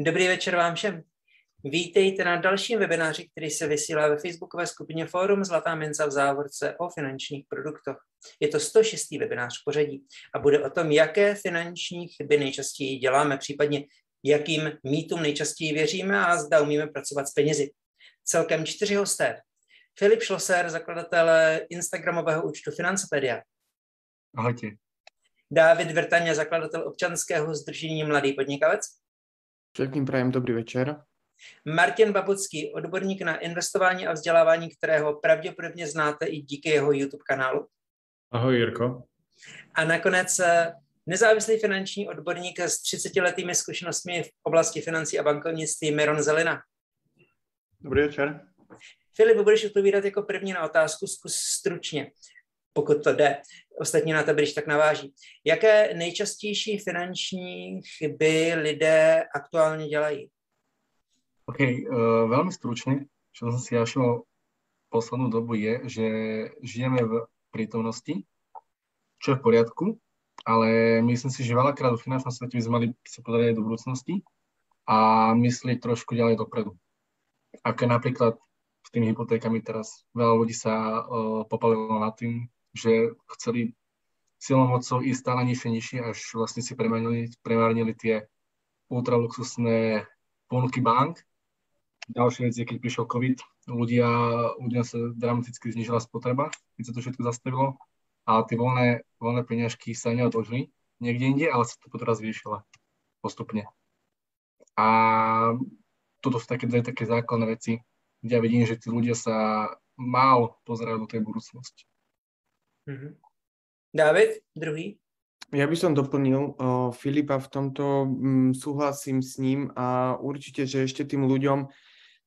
Dobrý večer vám všem. Vítejte na dalším webináři, který se vysílá ve facebookové skupině Fórum Zlatá minca v závorce o finančních produktech. Je to 106. webinář v pořadí a bude o tom, jaké finanční chyby nejčastěji děláme, případně jakým mýtům nejčastěji věříme a zda umíme pracovat s penězi. Celkem čtyři hosté. Filip Schlosser, zakladatel Instagramového účtu Financepedia. Ahojte. Dávid Vrtaně, zakladatel občanského združení Mladý podnikavec. Všetkým prajem dobrý večer. Martin Babucký, odborník na investování a vzdělávání, kterého pravděpodobně znáte i díky jeho YouTube kanálu. Ahoj Jirko. A nakonec eh, nezávislý finanční odborník s 30-letými zkušenostmi v oblasti financí a bankovnictví Miron Zelina. Dobrý večer. Filip, budeš odpovídat jako první na otázku, zkus stručně, pokud to jde. Ostatní na tebe, když tak naváží. Jaké nejčastější finanční chyby lidé aktuálně dělají? OK, uh, veľmi stručne, čo som si všimol poslednú dobu je, že žijeme v prítomnosti, čo je v poriadku, ale myslím si, že veľakrát v finančnom svete by sme mali sa pozrieť do budúcnosti a myslieť trošku ďalej dopredu. Ako napríklad s tými hypotékami teraz veľa ľudí sa uh, popalilo nad tým, že chceli silou mocou ísť stále nižšie, nižšie, až vlastne si premárnili, premárnili tie ultraluxusné ponuky bank Ďalšia vec je, keď prišiel COVID, ľudia, ľudia sa dramaticky znižila spotreba, keď sa to všetko zastavilo a tie voľné, voľné peňažky sa neodložili niekde inde, ale sa to teraz vyšilo postupne. A toto sú také dve také základné veci, kde ja vidím, že tí ľudia sa málo pozerajú do tej budúcnosti. Mm-hmm. David, druhý. Ja by som doplnil o, Filipa v tomto, m, mm, súhlasím s ním a určite, že ešte tým ľuďom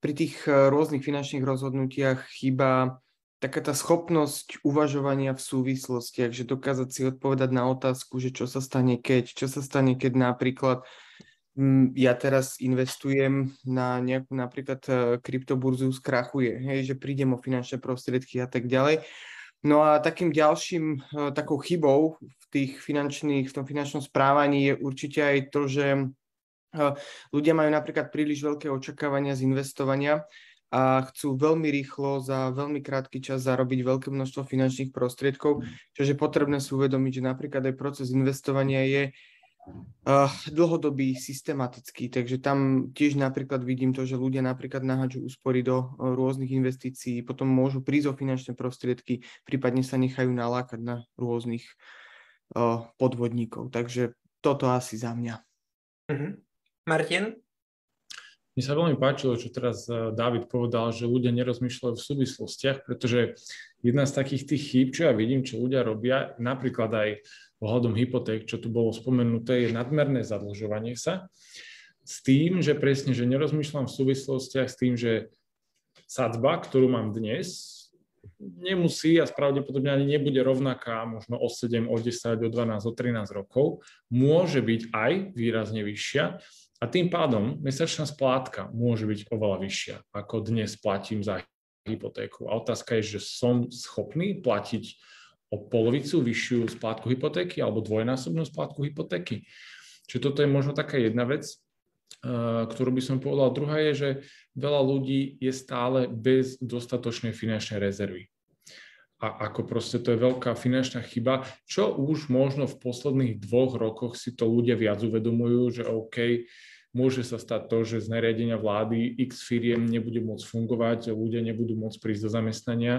pri tých eh, rôznych finančných rozhodnutiach chýba taká tá schopnosť uvažovania v súvislostiach, že dokázať si odpovedať na otázku, že čo sa stane keď, čo sa stane keď napríklad mm, ja teraz investujem na nejakú napríklad eh, kryptoburzu skrachuje, hej, že prídem o finančné prostriedky a tak ďalej. No a takým ďalším eh, takou chybou v tých finančných, v tom finančnom správaní je určite aj to, že ľudia majú napríklad príliš veľké očakávania z investovania a chcú veľmi rýchlo za veľmi krátky čas zarobiť veľké množstvo finančných prostriedkov, čiže je potrebné si uvedomiť, že napríklad aj proces investovania je uh, dlhodobý, systematický, takže tam tiež napríklad vidím to, že ľudia napríklad naháďu úspory do uh, rôznych investícií, potom môžu prísť o finančné prostriedky, prípadne sa nechajú nalákať na rôznych uh, podvodníkov, takže toto asi za mňa. Mm-hmm. Martin? Mne sa veľmi páčilo, čo teraz eh, David povedal, že ľudia nerozmýšľajú v súvislostiach, pretože jedna z takých tých chýb, čo ja vidím, čo ľudia robia, napríklad aj ohľadom hypoték, čo tu bolo spomenuté, je nadmerné zadlžovanie sa. S tým, že presne, že nerozmýšľam v súvislostiach s tým, že sadzba, ktorú mám dnes, nemusí a pravdepodobne ani nebude rovnaká možno o 7, o 10, o 12, o 13 rokov. Môže byť aj výrazne vyššia, a tým pádom mesačná splátka môže byť oveľa vyššia, ako dnes platím za hypotéku. A otázka je, že som schopný platiť o polovicu vyššiu splátku hypotéky alebo dvojnásobnú splátku hypotéky. Čiže toto je možno taká jedna vec, ktorú by som povedal. Druhá je, že veľa ľudí je stále bez dostatočnej finančnej rezervy. A ako proste to je veľká finančná chyba, čo už možno v posledných dvoch rokoch si to ľudia viac uvedomujú, že OK, môže sa stať to, že z nariadenia vlády x firiem nebude môcť fungovať, ľudia nebudú môcť prísť do zamestnania,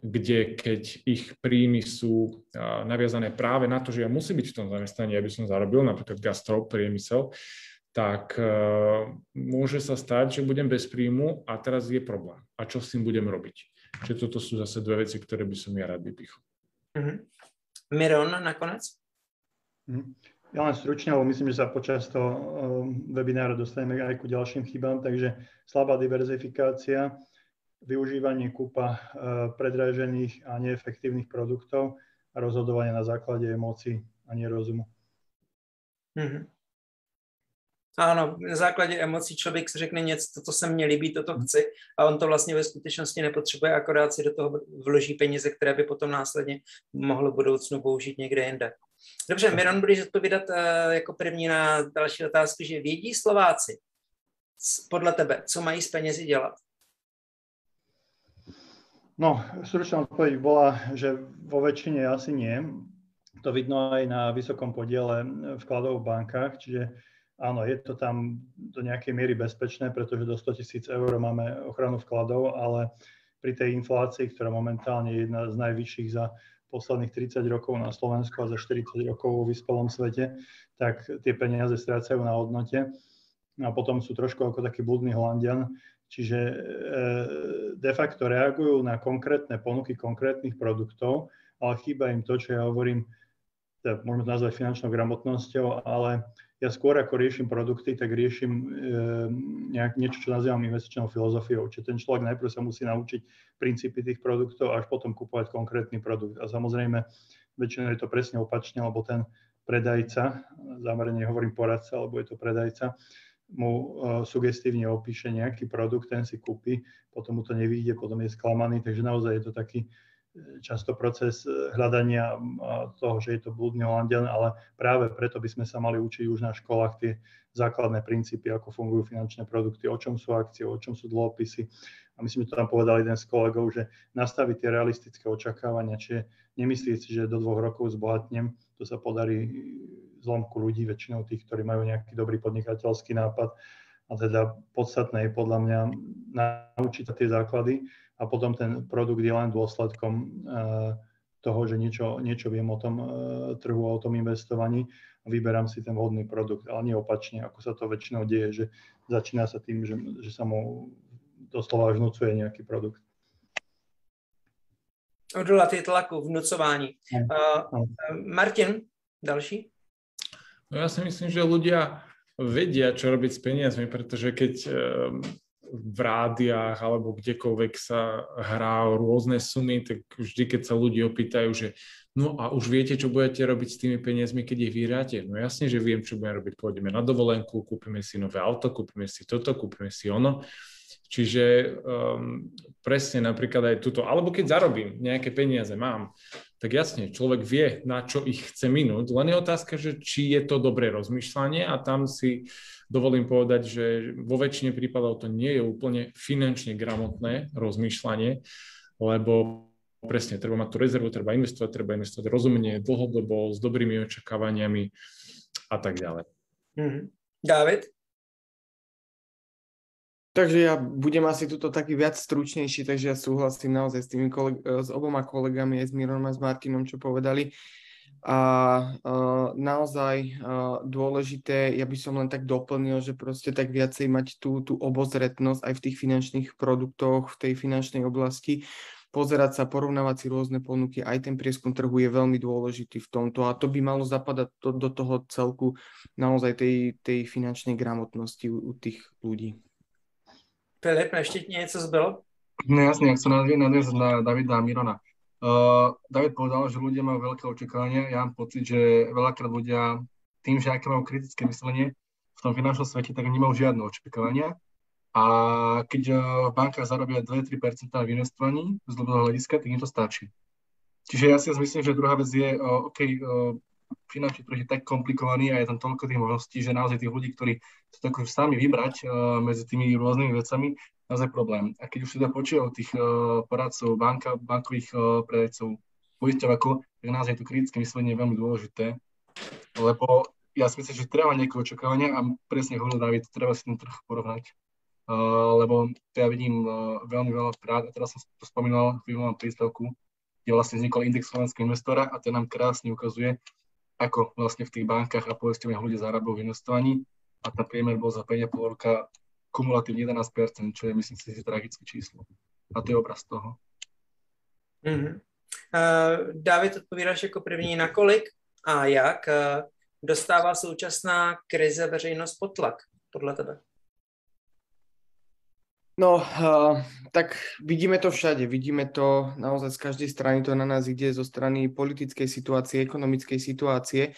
kde keď ich príjmy sú naviazané práve na to, že ja musím byť v tom zamestnaní, aby som zarobil, napríklad gastro, priemysel, tak uh, môže sa stať, že budem bez príjmu a teraz je problém. A čo s tým budem robiť? Čiže toto sú zase dve veci, ktoré by som ja rád vypichol. Mm-hmm. Miron nakonec? Mm. Ja len stručne, lebo myslím, že sa počas toho um, webinára dostaneme aj ku ďalším chybám, takže slabá diverzifikácia, využívanie kúpa uh, predražených a neefektívnych produktov a rozhodovanie na základe emócií a nie rozumu. Mm-hmm. Ano, na základě emocí člověk si řekne něco, toto se mně líbí, toto chci a on to vlastně ve skutečnosti nepotřebuje, akorát si do toho vloží peníze, které by potom následně mohlo v budoucnu použít někde jinde. Dobře, Miron, budeš odpovídat uh, jako první na další otázku, že vědí Slováci podle tebe, co mají s penězi dělat? No, stručná odpoveď bola, že vo väčšine asi nie. To vidno aj na vysokom podiele vkladov v bankách, čiže áno, je to tam do nejakej miery bezpečné, pretože do 100 tisíc eur máme ochranu vkladov, ale pri tej inflácii, ktorá momentálne je jedna z najvyšších za posledných 30 rokov na Slovensku a za 40 rokov vo vyspelom svete, tak tie peniaze strácajú na hodnote. A potom sú trošku ako taký blúdny holandian, čiže e, de facto reagujú na konkrétne ponuky konkrétnych produktov, ale chýba im to, čo ja hovorím, teda môžeme to nazvať finančnou gramotnosťou, ale ja skôr ako riešim produkty, tak riešim e, nejak, niečo, čo nazývam investičnou filozofiou. Čiže ten človek najprv sa musí naučiť princípy tých produktov, až potom kupovať konkrétny produkt. A samozrejme, väčšinou je to presne opačne, lebo ten predajca, zámerne hovorím poradca, alebo je to predajca, mu uh, sugestívne opíše nejaký produkt, ten si kúpi, potom mu to nevíde, potom je sklamaný, takže naozaj je to taký často proces eh, hľadania toho, že je to blúdny Holandian, ale práve preto by sme sa mali učiť už na školách tie základné princípy, ako fungujú finančné produkty, o čom sú akcie, o čom sú dlhopisy. A myslím, že to tam povedal jeden z kolegov, že nastaviť tie realistické očakávania, čiže nemyslieť si, že do dvoch rokov zbohatnem, to sa podarí zlomku ľudí, väčšinou tých, ktorí majú nejaký dobrý podnikateľský nápad. A teda podstatné je podľa mňa naučiť sa tie základy a potom ten produkt je len dôsledkom eh, toho, že niečo, niečo viem o tom eh, trhu a o tom investovaní a vyberám si ten vhodný produkt, ale nie opačne, ako sa to väčšinou deje, že začína sa tým, že, že sa mu doslova vnúcuje nejaký produkt. Odolat je tlaku, vnúcování. Uh, Martin, další? No ja si myslím, že ľudia vedia, čo robiť s peniazmi, pretože keď v rádiách alebo kdekoľvek sa hrá o rôzne sumy, tak vždy, keď sa ľudí opýtajú, že no a už viete, čo budete robiť s tými peniazmi, keď ich vyhráte? No jasne, že viem, čo budem robiť. Pôjdeme na dovolenku, kúpime si nové auto, kúpime si toto, kúpime si ono. Čiže um, presne napríklad aj túto, alebo keď zarobím, nejaké peniaze mám, tak jasne, človek vie, na čo ich chce minúť, len je otázka, že či je to dobré rozmýšľanie a tam si dovolím povedať, že vo väčšine prípadov to nie je úplne finančne gramotné rozmýšľanie, lebo presne, treba mať tú rezervu, treba investovať, treba investovať rozumne, dlhodobo, s dobrými očakávaniami a tak ďalej. Mm-hmm. David? Takže ja budem asi tuto taký viac stručnejší, takže ja súhlasím naozaj s tými koleg- s oboma kolegami, aj s Mirom a s Martinom, čo povedali. A uh, naozaj uh, dôležité, ja by som len tak doplnil, že proste tak viacej mať tú, tú obozretnosť aj v tých finančných produktoch, v tej finančnej oblasti, pozerať sa, porovnávať si rôzne ponuky, aj ten prieskum trhu je veľmi dôležitý v tomto a to by malo zapadať do, do toho celku naozaj tej, tej finančnej gramotnosti u, u tých ľudí. Filip, ešte niečo zbylo? No jasne, ja chcem nadviazať na Davida Mirona. Uh, David povedal, že ľudia majú veľké očakávania. Ja mám pocit, že veľakrát ľudia tým, že aké majú kritické myslenie v tom finančnom svete, tak nemajú žiadne očakávania. A keď uh, v bankách zarobia 2-3% v investovaní z dlhodobého hľadiska, tak im to stačí. Čiže ja si myslím, že druhá vec je, uh, OK, uh, finančný trh je tak komplikovaný a je tam toľko tých možností, že naozaj tých ľudí, ktorí sa to sami vybrať uh, medzi tými rôznymi vecami, naozaj problém. A keď už teda počúvajú tých uh, poradcov, banka, bankových uh, predajcov, poisťovaku, tak naozaj to kritické myslenie je veľmi dôležité, lebo ja si myslím, že treba nejaké očakávania a presne hovoril David, treba si ten trh porovnať. Uh, lebo to ja vidím uh, veľmi veľa krát, a teraz som to spomínal v minulom príspevku, kde vlastne vznikol index slovenského investora a ten nám krásne ukazuje, ako vlastne v tých bankách a poisťovniach ľudia zarábajú v investovaní a tá priemer bol za 5,5 roka kumulatívne 11%, čo je myslím si tragické číslo. A to je obraz toho. Mm-hmm. Uh, David, odpovídáš jako první, na kolik a jak uh, dostává současná krize veřejnost pod tlak, podle tebe? No, uh, tak vidíme to všade. Vidíme to naozaj z každej strany, to na nás ide zo strany politickej situácie, ekonomickej situácie.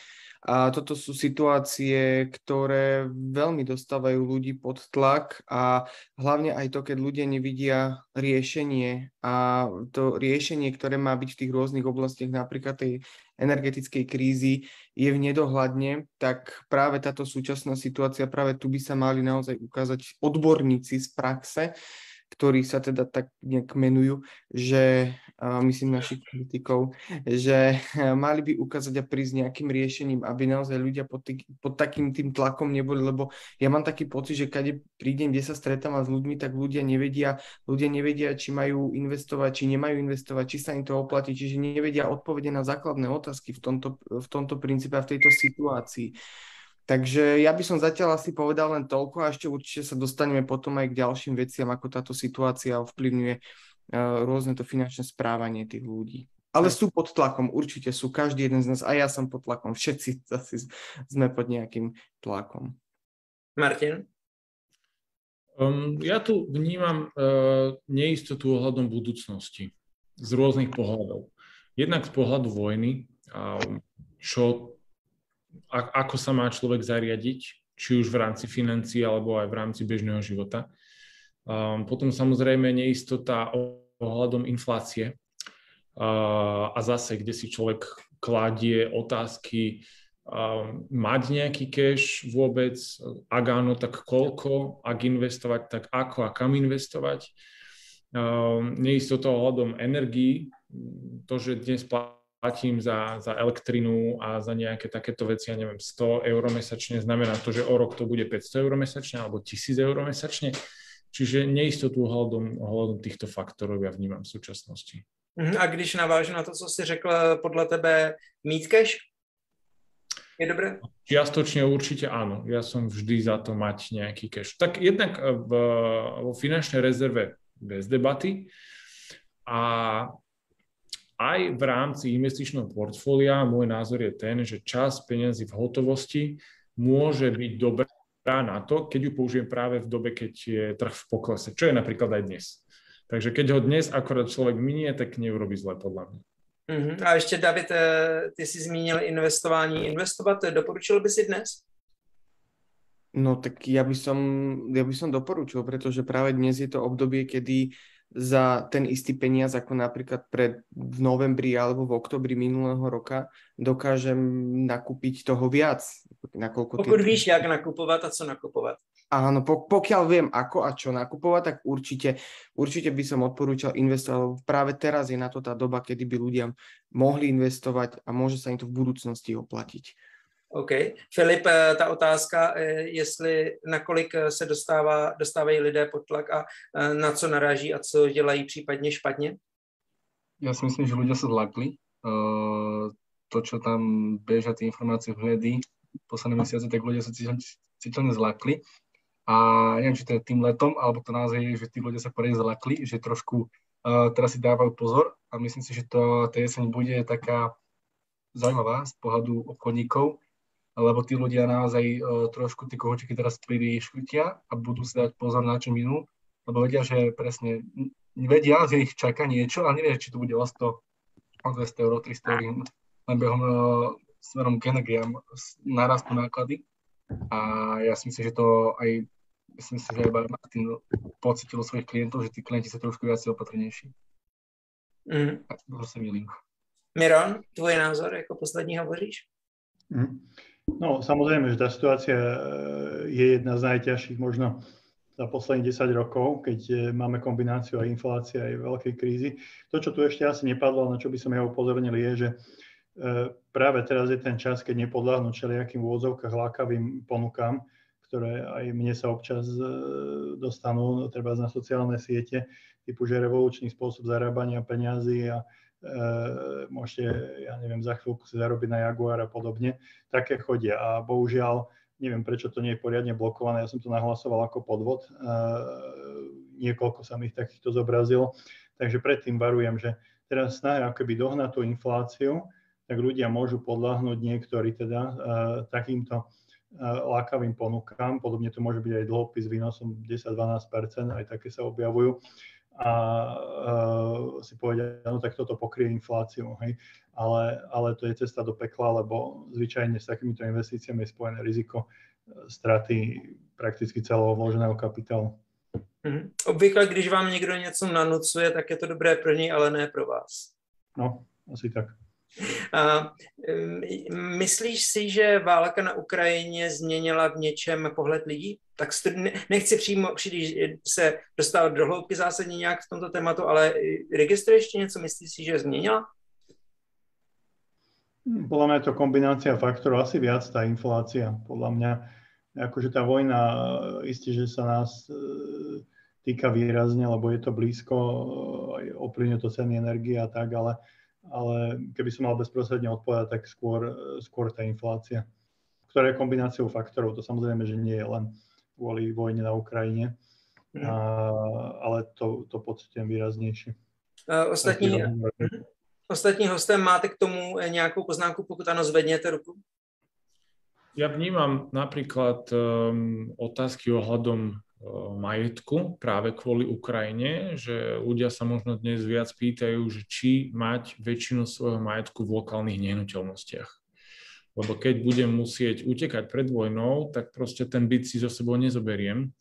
A toto sú situácie, ktoré veľmi dostávajú ľudí pod tlak a hlavne aj to, keď ľudia nevidia riešenie a to riešenie, ktoré má byť v tých rôznych oblastiach, napríklad tej energetickej krízy, je v nedohľadne, tak práve táto súčasná situácia, práve tu by sa mali naozaj ukázať odborníci z praxe, ktorí sa teda tak nejak menujú, že myslím našich politikov, že mali by ukázať a prísť nejakým riešením, aby naozaj ľudia pod, tý, pod takým tým tlakom neboli, lebo ja mám taký pocit, že kade prídem, kde sa stretávam s ľuďmi, tak ľudia nevedia, ľudia nevedia, či majú investovať, či nemajú investovať, či sa im to oplatí, čiže nevedia odpovede na základné otázky v tomto, v tomto princípe a v tejto situácii. Takže ja by som zatiaľ asi povedal len toľko a ešte určite sa dostaneme potom aj k ďalším veciam, ako táto situácia ovplyvňuje rôzne to finančné správanie tých ľudí. Ale sú pod tlakom, určite sú, každý jeden z nás, a ja som pod tlakom, všetci zase sme pod nejakým tlakom. Martin? Um, ja tu vnímam uh, neistotu ohľadom budúcnosti z rôznych pohľadov. Jednak z pohľadu vojny, um, čo a, ako sa má človek zariadiť, či už v rámci financií alebo aj v rámci bežného života. Um, potom samozrejme neistota ohľadom inflácie uh, a zase, kde si človek kladie otázky, um, mať nejaký cash vôbec, ak áno, tak koľko, ak investovať, tak ako a kam investovať. Neistota ohľadom energií, to, že dnes platím za, za elektrinu a za nejaké takéto veci, ja neviem, 100 eur mesačne, znamená to, že o rok to bude 500 eur mesačne alebo 1000 eur mesačne. Čiže neistotu ohľadom, ohľadom týchto faktorov ja vnímam v súčasnosti. Mhm, a když navážu na to, co jsi řekl, podle tebe mít cash? Je dobré? Čiastočne určite áno. Ja som vždy za to mať nejaký cash. Tak jednak v, vo finančnej rezerve bez debaty a aj v rámci investičného portfólia môj názor je ten, že čas peniazy v hotovosti môže byť dobrá na to, keď ju použijem práve v dobe, keď je trh v poklese, čo je napríklad aj dnes. Takže keď ho dnes akorát človek minie, tak neurobi zle podľa mňa. Uh-huh. A ještě David, eh, ty jsi zmínil investování. Investovat doporučil by si dnes? No tak ja by som, ja by som doporučil, pretože práve dnes je to obdobie, kedy za ten istý peniaz, ako napríklad pred v novembri alebo v oktobri minulého roka, dokážem nakúpiť toho viac. Nakoľko Pokud tým... víš, jak nakupovať a co nakupovať. Áno, pokiaľ viem ako a čo nakupovať, tak určite, určite by som odporúčal investovať, lebo práve teraz je na to tá doba, kedy by ľudia mohli investovať a môže sa im to v budúcnosti oplatiť. OK. Filip, eh, ta otázka, eh, jestli nakolik eh, se dostává, dostávají lidé pod tlak a na co naráží a co dělají případně špatně? Ja si myslím, že ľudia sa zlakli. To, čo tam bežia, tie informácie v médii posledné mesiace, tak ľudia sa citeľne zlakli. A neviem, či to je tým letom, alebo to naozaj je, že tí ľudia sa poriadne zlakli, že trošku teraz si dávajú pozor a myslím si, že to, tá jeseň bude taká zaujímavá z pohľadu obchodníkov, lebo tí ľudia naozaj uh, trošku tie kohočiky teraz priškutia a budú si dať pozor na čo minú, lebo vedia, že presne vedia, že ich čaká niečo, ale nevie, či to bude o 100, o 200 eur, 300 eur, len behom uh, smerom k energiám narastú náklady. A ja si myslím, že to aj myslím si, že aj Martin pocitil svojich klientov, že tí klienti sú trošku viac opatrnejší. Mm. A to sa milím. Miron, tvoj názor, ako poslední hovoríš? Mm. No samozrejme, že tá situácia e, je jedna z najťažších možno za posledných 10 rokov, keď e, máme kombináciu aj inflácie, aj veľkej krízy. To, čo tu ešte asi nepadlo, na čo by som ja upozornil, je, že e, práve teraz je ten čas, keď nepodľahnú čeliakým vôzovkách lákavým ponukám, ktoré aj mne sa občas dostanú, treba na sociálne siete, typu, že revolučný spôsob zarábania peňazí a môžete, ja neviem, za chvíľku si zarobiť na Jaguar a podobne. Také chodia. A bohužiaľ, neviem prečo to nie je poriadne blokované, ja som to nahlasoval ako podvod, eh, niekoľko sa mi ich takýchto zobrazil, takže predtým varujem, že teraz snaha ako keby dohnať tú infláciu, tak ľudia môžu podľahnúť niektorí teda eh, takýmto lákavým ponukám, podobne to môže byť aj dlhopis výnosom 10-12%, aj také sa objavujú a uh, si povedia, no tak toto pokrie infláciu, hej. Ale, ale to je cesta do pekla, lebo zvyčajne s takýmito investíciami je spojené riziko straty prakticky celého vloženého kapitálu. Mm-hmm. Obvykle, když vám někdo něco nanucuje, tak je to dobré pro něj, ale ne pro vás. No, asi tak. A, myslíš si, že válka na Ukrajině změnila v něčem pohled lidí? Tak nechci přímo příliš se dostat do hloubky zásadně nějak v tomto tématu, ale registruješ ještě něco? Myslíš si, že změnila? Podľa mňa je to kombinácia faktorov, asi viac tá inflácia. Podľa mňa, akože tá vojna, isté, že sa nás týka výrazne, lebo je to blízko, ovplyvňuje to ceny energie a tak, ale ale keby som mal bezprostredne odpovedať, tak skôr, skôr tá inflácia, ktorá je kombináciou faktorov. To samozrejme, že nie je len kvôli vojne na Ukrajine, mm. a, ale to, to pocitujem výraznejšie. Uh, ostatní, uh, ostatní hosté, máte k tomu nějakou poznámku, pokud ano, zvedněte ruku. Ja vnímam napríklad um, otázky ohľadom majetku práve kvôli Ukrajine, že ľudia sa možno dnes viac pýtajú, že či mať väčšinu svojho majetku v lokálnych nehnuteľnostiach. Lebo keď budem musieť utekať pred vojnou, tak proste ten byt si zo sebou nezoberiem.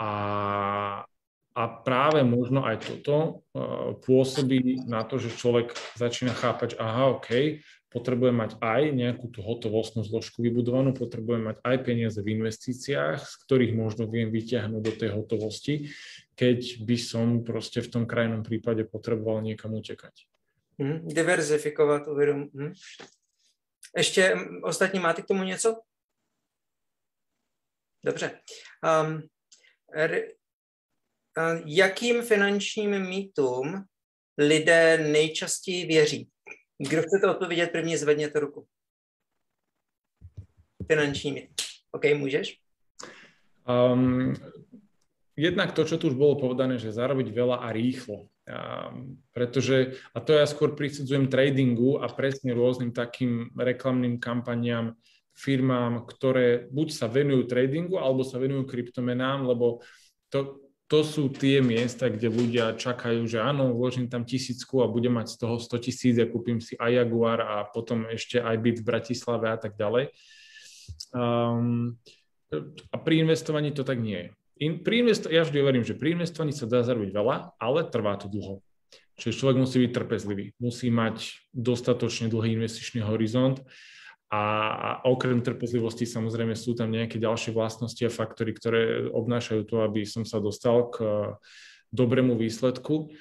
A, a práve možno aj toto pôsobí na to, že človek začína chápať, aha, OK, potrebujem mať aj nejakú tú hotovostnú zložku vybudovanú, potrebujem mať aj peniaze v investíciách, z ktorých možno viem vyťahnuť do tej hotovosti, keď by som proste v tom krajnom prípade potreboval niekam utekať. Hmm, diverzifikovat uvědom. Hmm. Ještě ostatní máte k tomu něco? Dobře. Um, r, uh, jakým finančním mýtům lidé nejčastěji věří? Kdo chcete odpovědět první, zvedněte ruku. Finančními. OK, můžeš? Um, jednak to, čo tu už bolo povedané, že zarobiť veľa a rýchlo. Um, pretože, a to ja skôr prisudzujem tradingu a presne rôznym takým reklamným kampaniám, firmám, ktoré buď sa venujú tradingu, alebo sa venujú kryptomenám, lebo to, to sú tie miesta, kde ľudia čakajú, že áno, vložím tam tisícku a budem mať z toho 100 tisíc a kúpim si aj Jaguar a potom ešte aj byt v Bratislave a tak ďalej. Um, a pri investovaní to tak nie je. In, pri investo- ja vždy hovorím, že pri investovaní sa dá zarobiť veľa, ale trvá to dlho. Čiže človek musí byť trpezlivý, musí mať dostatočne dlhý investičný horizont a, a okrem trpezlivosti samozrejme sú tam nejaké ďalšie vlastnosti a faktory, ktoré obnášajú to, aby som sa dostal k dobrému výsledku,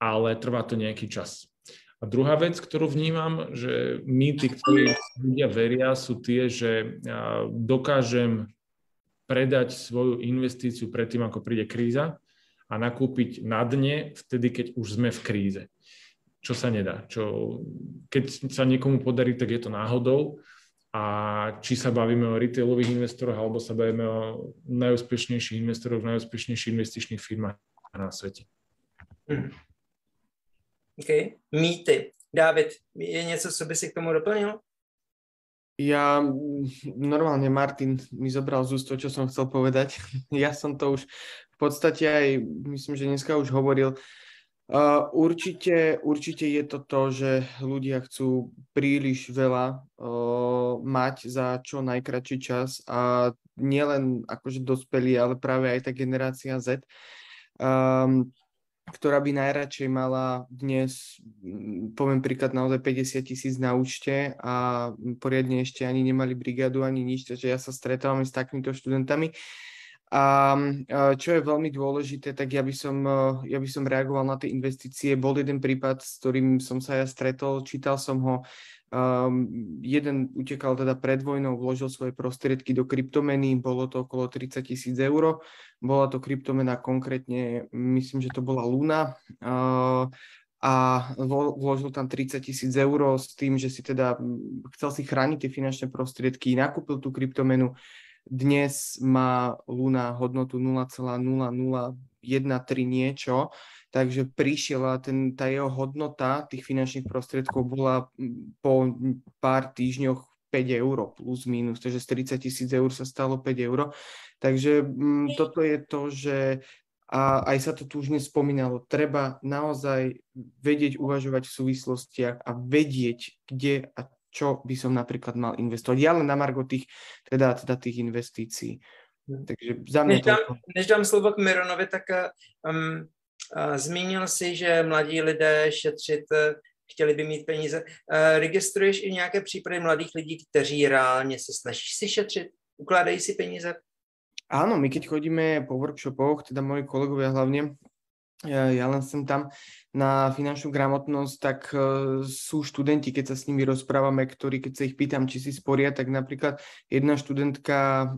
ale trvá to nejaký čas. A druhá vec, ktorú vnímam, že mýty, ktoré ľudia veria, sú tie, že dokážem predať svoju investíciu predtým, ako príde kríza a nakúpiť na dne vtedy, keď už sme v kríze. Čo sa nedá. Čo, keď sa niekomu podarí, tak je to náhodou, a či sa bavíme o retailových investoroch, alebo sa bavíme o najúspešnejších investoroch, najúspešnejších investičných firmách na svete. Hmm. OK. Mýty. David, je něco, co by si k tomu doplnil? Ja, normálne Martin mi zobral z úst to, čo som chcel povedať. Ja som to už v podstate aj, myslím, že dneska už hovoril, Uh, určite, určite je to to, že ľudia chcú príliš veľa uh, mať za čo najkračší čas a nielen akože dospelí, ale práve aj tá generácia Z, um, ktorá by najradšej mala dnes, poviem príklad, naozaj 50 tisíc na účte a poriadne ešte ani nemali brigádu, ani nič, takže ja sa stretávam s takýmito študentami, a čo je veľmi dôležité, tak ja by som, ja by som reagoval na tie investície. Bol jeden prípad, s ktorým som sa ja stretol, čítal som ho. Um, jeden utekal teda pred vojnou, vložil svoje prostriedky do kryptomeny, bolo to okolo 30 tisíc eur. Bola to kryptomena konkrétne, myslím, že to bola Luna. Uh, a vložil tam 30 tisíc eur s tým, že si teda chcel si chrániť tie finančné prostriedky, nakúpil tú kryptomenu, dnes má Luna hodnotu 0,0013 niečo, takže prišiel ten, tá jeho hodnota tých finančných prostriedkov bola po pár týždňoch 5 eur plus minus, takže z 30 tisíc eur sa stalo 5 eur. Takže m, toto je to, že a aj sa to tu už nespomínalo, treba naozaj vedieť uvažovať v súvislostiach a vedieť, kde a čo by som napríklad mal investovať. Ja len na margo tých, teda, teda tých investícií. Hm. Takže za mňa než, dám, to... než dám slovo k Mironovi, tak um, uh, zmínil si, že mladí lidé šetřit uh, chtěli by mít peníze. Uh, registruješ i nějaké případy mladých lidí, kteří reálně se snaží si šetřit? Ukládají si peníze? Áno, my keď chodíme po workshopoch, teda moji kolegovia hlavne, ja, len som tam na finančnú gramotnosť, tak uh, sú študenti, keď sa s nimi rozprávame, ktorí, keď sa ich pýtam, či si sporia, tak napríklad jedna študentka,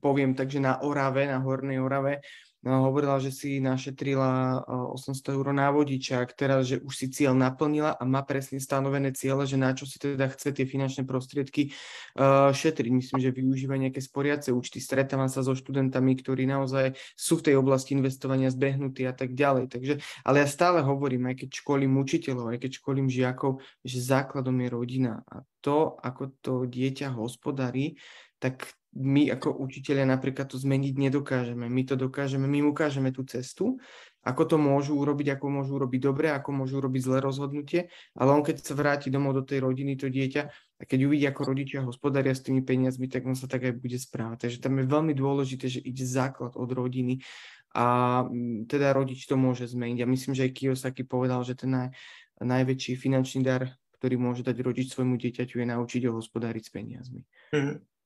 poviem tak, že na Orave, na Hornej Orave, No, hovorila, že si našetrila 800 eur na vodičák, teraz, že už si cieľ naplnila a má presne stanovené ciele, že na čo si teda chce tie finančné prostriedky uh, šetriť. Myslím, že využíva nejaké sporiace účty, stretávam sa so študentami, ktorí naozaj sú v tej oblasti investovania zbehnutí a tak ďalej. Takže, ale ja stále hovorím, aj keď školím učiteľov, aj keď školím žiakov, že základom je rodina a to, ako to dieťa hospodári, tak my ako učiteľia napríklad to zmeniť nedokážeme. My to dokážeme, my ukážeme tú cestu, ako to môžu urobiť, ako môžu urobiť dobre, ako môžu urobiť zlé rozhodnutie, ale on keď sa vráti domov do tej rodiny, to dieťa, a keď uvidí, ako rodičia hospodária s tými peniazmi, tak on sa tak aj bude správať. Takže tam je veľmi dôležité, že ide základ od rodiny a mm, teda rodič to môže zmeniť. A myslím, že aj Kiyosaki povedal, že ten naj, najväčší finančný dar, ktorý môže dať rodič svojmu dieťaťu, je naučiť ho hospodáriť s peniazmi. Mm-hmm.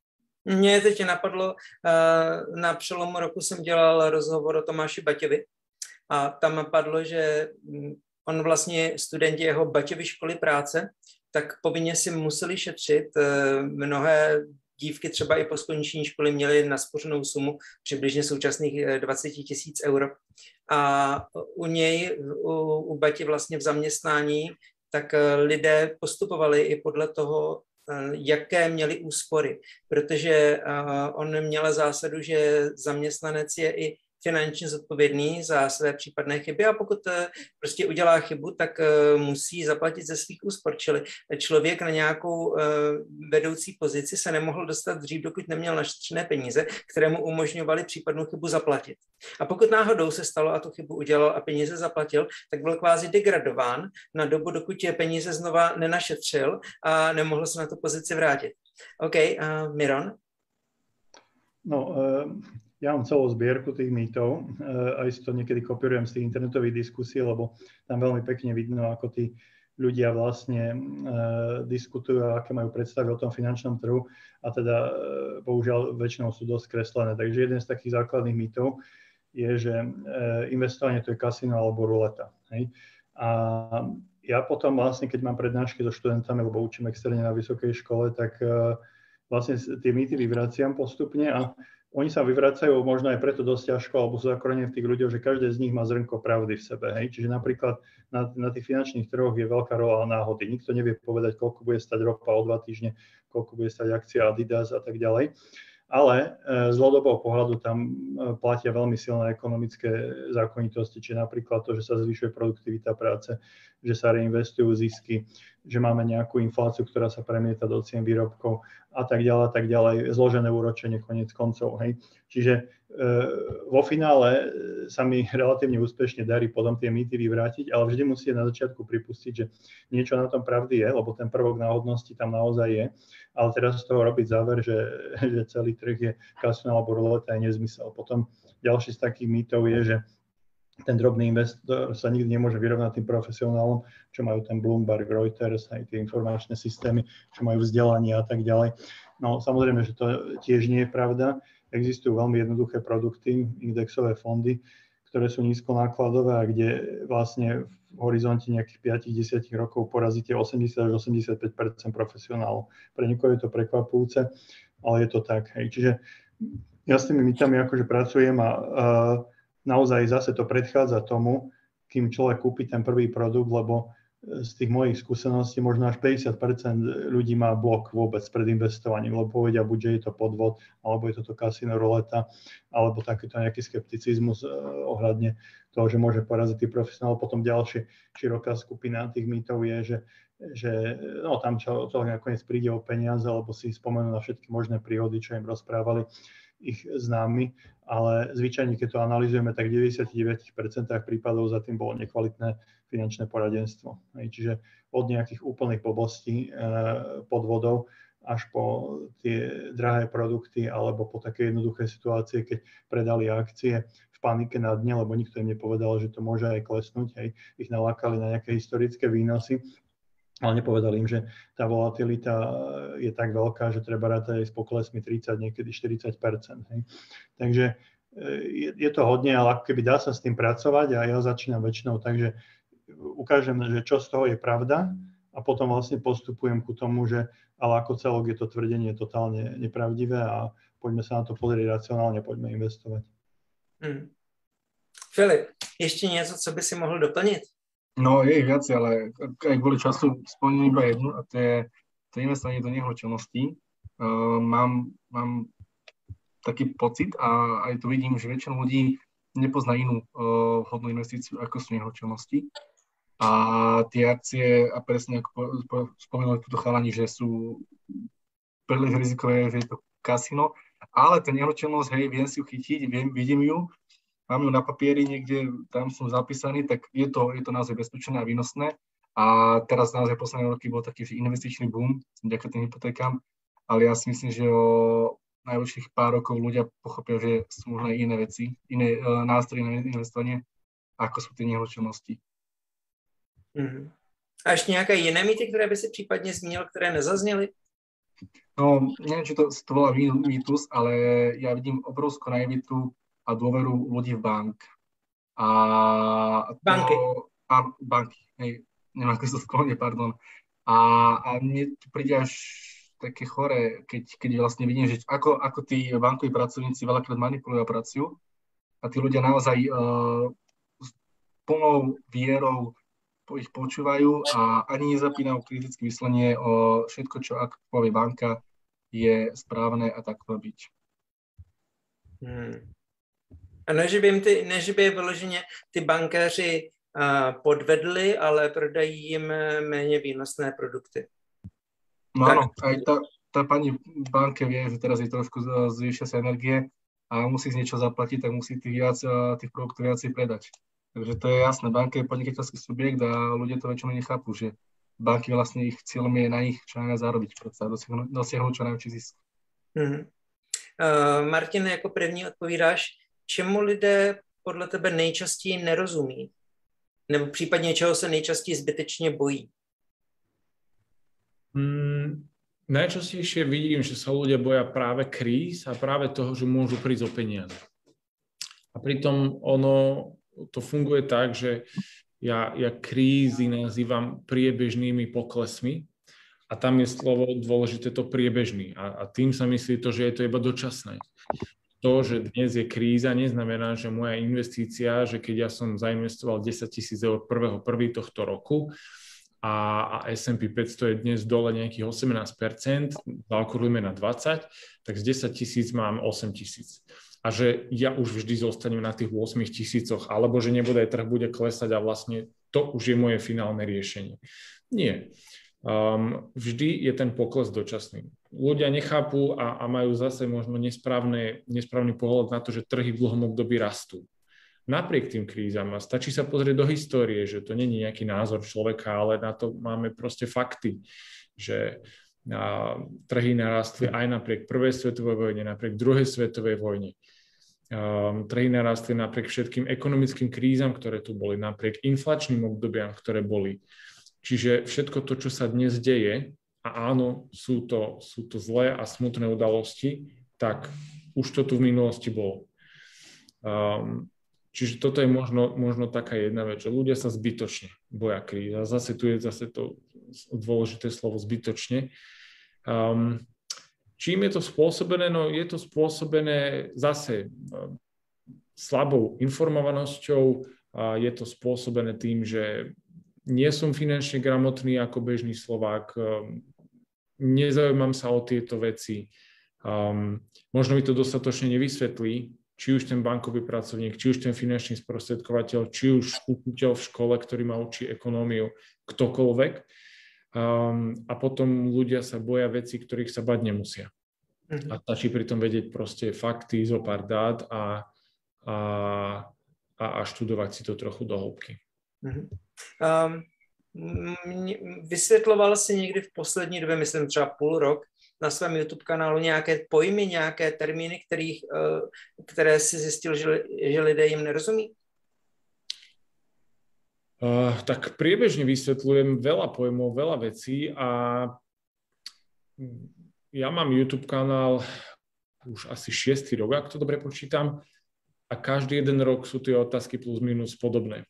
Mě teď napadlo, eh, na přelomu roku jsem dělal rozhovor o Tomáši Baťovi a tam padlo, že mm, on vlastně studenti jeho Baťovy školy práce, tak povinně si museli šetřit. Eh, mnohé dívky třeba i po skončení školy měly naspořenou sumu přibližně současných 20 eh, tisíc euro. A u něj, u, u Bati vlastně v zaměstnání, tak lidé postupovali i podle toho, jaké měli úspory, protože eh, on měl zásadu, že zaměstnanec je i finančně zodpovědný za své případné chyby a pokud eh, prostě udělá chybu, tak eh, musí zaplatit ze svých úspor. Čili člověk na nějakou eh, vedoucí pozici se nemohl dostat dřív, dokud neměl našetřené peníze, které mu umožňovaly případnou chybu zaplatit. A pokud náhodou se stalo a tu chybu udělal a peníze zaplatil, tak byl kvázi degradován na dobu, dokud je peníze znova nenašetřil a nemohl se na tu pozici vrátit. OK, uh, Miron? No, ja mám celú zbierku tých mýtov, eh, aj si to niekedy kopírujem z tých internetových diskusí, lebo tam veľmi pekne vidno, ako tí ľudia vlastne e, diskutujú a aké majú predstavy o tom finančnom trhu a teda e, bohužiaľ väčšinou sú dosť kreslené. Takže jeden z takých základných mýtov je, že investovanie to je kasino alebo ruleta. Hej? A ja potom vlastne, keď mám prednášky so študentami, lebo učím externe na vysokej škole, tak vlastne tie mýty vyvraciam postupne a oni sa vyvracajú možno aj preto dosť ťažko, alebo sú zakorené v tých ľuďoch, že každý z nich má zrnko pravdy v sebe. Hej? Čiže napríklad na, na tých finančných trhoch je veľká rola náhody. Nikto nevie povedať, koľko bude stať ropa o dva týždne, koľko bude stať akcia Adidas a tak ďalej. Ale e, z dlhodobého pohľadu tam e, platia veľmi silné ekonomické zákonitosti, čiže napríklad to, že sa zvyšuje produktivita práce, že sa reinvestujú zisky, že máme nejakú infláciu, ktorá sa premieta do cien výrobkov a tak ďalej, a tak ďalej, zložené úročenie konec koncov. Hej. Čiže e, vo finále e, sa mi relatívne úspešne darí potom tie mýty vyvrátiť, ale vždy musíte na začiatku pripustiť, že niečo na tom pravdy je, lebo ten prvok náhodnosti tam naozaj je ale teraz z toho robiť záver, že, že celý trh je kasino alebo roleta je nezmysel. Potom ďalší z takých mýtov je, že ten drobný investor sa nikdy nemôže vyrovnať tým profesionálom, čo majú ten Bloomberg, Reuters, aj tie informačné systémy, čo majú vzdelanie a tak ďalej. No samozrejme, že to tiež nie je pravda. Existujú veľmi jednoduché produkty, indexové fondy, ktoré sú nízko nákladové a kde vlastne v horizonte nejakých 5-10 rokov porazíte 80 až 85% profesionálov. Pre niekoho je to prekvapujúce, ale je to tak. Hej. Čiže ja s tými mytami akože pracujem a, a naozaj zase to predchádza tomu, kým človek kúpi ten prvý produkt, lebo z tých mojich skúseností možno až 50% ľudí má blok vôbec pred investovaním, lebo povedia buď, že je to podvod, alebo je to to kasino roleta, alebo takýto nejaký skepticizmus eh, ohľadne toho, že môže poraziť tých profesionálov. Potom ďalšie široká skupina tých mýtov je, že, že no, tam čo, to nakoniec príde o peniaze, alebo si spomenú na všetky možné príhody, čo im rozprávali ich známy, ale zvyčajne, keď to analýzujeme, tak v 99% prípadov za tým bolo nekvalitné finančné poradenstvo. Čiže od nejakých úplných blbostí podvodov až po tie drahé produkty alebo po také jednoduché situácie, keď predali akcie v panike na dne, lebo nikto im nepovedal, že to môže aj klesnúť, hej, ich nalákali na nejaké historické výnosy, ale nepovedali im, že tá volatilita je tak veľká, že treba rátať aj s poklesmi 30, niekedy 40 hej. Takže e, je, je to hodne, ale ako keby dá sa s tým pracovať a ja začínam väčšinou tak, že ukážem, že čo z toho je pravda a potom vlastne postupujem ku tomu, že ale ako celok je to tvrdenie totálne nepravdivé a poďme sa na to pozrieť racionálne, poďme investovať. Hmm. Ešte niečo, co by si mohol doplniť? No, je ich viac, ale aj kvôli času spomínam iba jednu a to je to investovanie do nehnuteľností. Uh, mám, mám taký pocit a aj to vidím, že väčšina ľudí nepozná inú uh, hodnú investíciu, ako sú nehnuteľnosti. A tie akcie, a presne ako spomenuli túto chalani, že sú príliš rizikové, že je to kasino, ale ten nehnuteľnosť, hej, viem si ju chytiť, viem, vidím ju, mám ju na papieri niekde, tam som zapísaný, tak je to, je to naozaj bezpečné a výnosné. A teraz naozaj posledné roky bol taký investičný boom vďaka tým hypotékám, ale ja si myslím, že o najbližších pár rokov ľudia pochopia, že sú možno aj iné veci, iné uh, nástroje na investovanie, ako sú tie nehnuteľnosti. Mm. A ještě nějaké jiné mýty, které by si případně zmínil, které nezazněly? No, neviem, či to, to volá mýtus, ale ja vidím obrovskú naivitu a dôveru ľudí v bank. A to, banky. A banky, hej, neviem, ako sa sklonie, pardon. A, a mne to príde až také chore, keď, keď vlastne vidím, že ako, ako tí bankoví pracovníci veľakrát manipulujú a pracujú a tí ľudia naozaj uh, s plnou vierou ich počúvajú a ani nezapínajú kritické myslenie o všetko, čo ak povie banka, je správne a tak byť. Hmm. A ne, že by, jim ty, ne, že by vyloženě ty bankéři uh, podvedli, ale prodají jim méně výnosné produkty. No áno, aj tá, tá pani banke vie, že teraz je trošku zvýšia sa energie a musí z niečo zaplatiť, tak musí tých, viac, tých produktov viacej predať. Takže to je jasné, banka je podnikateľský subjekt a ľudia to väčšinou nechápu, že banky vlastne ich cieľom je na nich čo najviac zarobiť, predsa dosiahnuť, dosiahnuť čo najväčší zisk. Mm-hmm. Uh, Martin, jako první odpovídáš, čemu lidé podle tebe nejčastěji nerozumí? Nebo případně čeho se nejčastěji zbytečně bojí? Mm, najčastejšie vidím, že sa ľudia boja práve kríz a práve toho, že môžu prísť o peniaze. A pritom ono to funguje tak, že ja, ja krízy nazývam priebežnými poklesmi a tam je slovo dôležité to priebežný a, a tým sa myslí to, že je to iba dočasné. To, že dnes je kríza, neznamená, že moja investícia, že keď ja som zainvestoval 10 tisíc eur prvého prvý tohto roku a, a S&P 500 je dnes dole nejakých 18%, zaokrúhujeme na 20, tak z 10 tisíc mám 8 tisíc a že ja už vždy zostanem na tých 8 tisícoch, alebo že nebude trh bude klesať a vlastne to už je moje finálne riešenie. Nie. Um, vždy je ten pokles dočasný. Ľudia nechápu a, a majú zase možno nesprávne, nesprávny pohľad na to, že trhy v dlhom období rastú. Napriek tým krízam a stačí sa pozrieť do histórie, že to není nejaký názor človeka, ale na to máme proste fakty, že a trhy narastli aj napriek prvej svetovej vojne, napriek druhej svetovej vojne. Um, trhy narastli napriek všetkým ekonomickým krízam, ktoré tu boli, napriek inflačným obdobiam, ktoré boli. Čiže všetko to, čo sa dnes deje, a áno, sú to, sú to zlé a smutné udalosti, tak už to tu v minulosti bolo. Um, čiže toto je možno, možno taká jedna vec, že ľudia sa zbytočne boja kríza. Zase tu je zase to dôležité slovo zbytočne. Um, čím je to spôsobené? No je to spôsobené zase um, slabou informovanosťou, a je to spôsobené tým, že nie som finančne gramotný ako bežný Slovák, nezaujímam sa o tieto veci, um, možno mi to dostatočne nevysvetlí, či už ten bankový pracovník, či už ten finančný sprostredkovateľ, či už učiteľ v škole, ktorý ma učí ekonómiu, ktokoľvek. Um, a potom ľudia sa boja veci, ktorých sa bať nemusia. Mm-hmm. A stačí pritom vedieť proste fakty, zo pár dát a, a, a, a študovať si to trochu do hĺbky. Um, vysvětloval si někdy v poslední době, myslím třeba půl rok, na svém YouTube kanálu nějaké pojmy, nějaké termíny, kterých, eh, které si zjistil, že, že lidé jim nerozumí? Uh, tak priebežne vysvetľujem veľa pojmov, veľa vecí a ja mám YouTube kanál už asi 6. rok, ak to dobre počítam, a každý jeden rok sú tie otázky plus minus podobné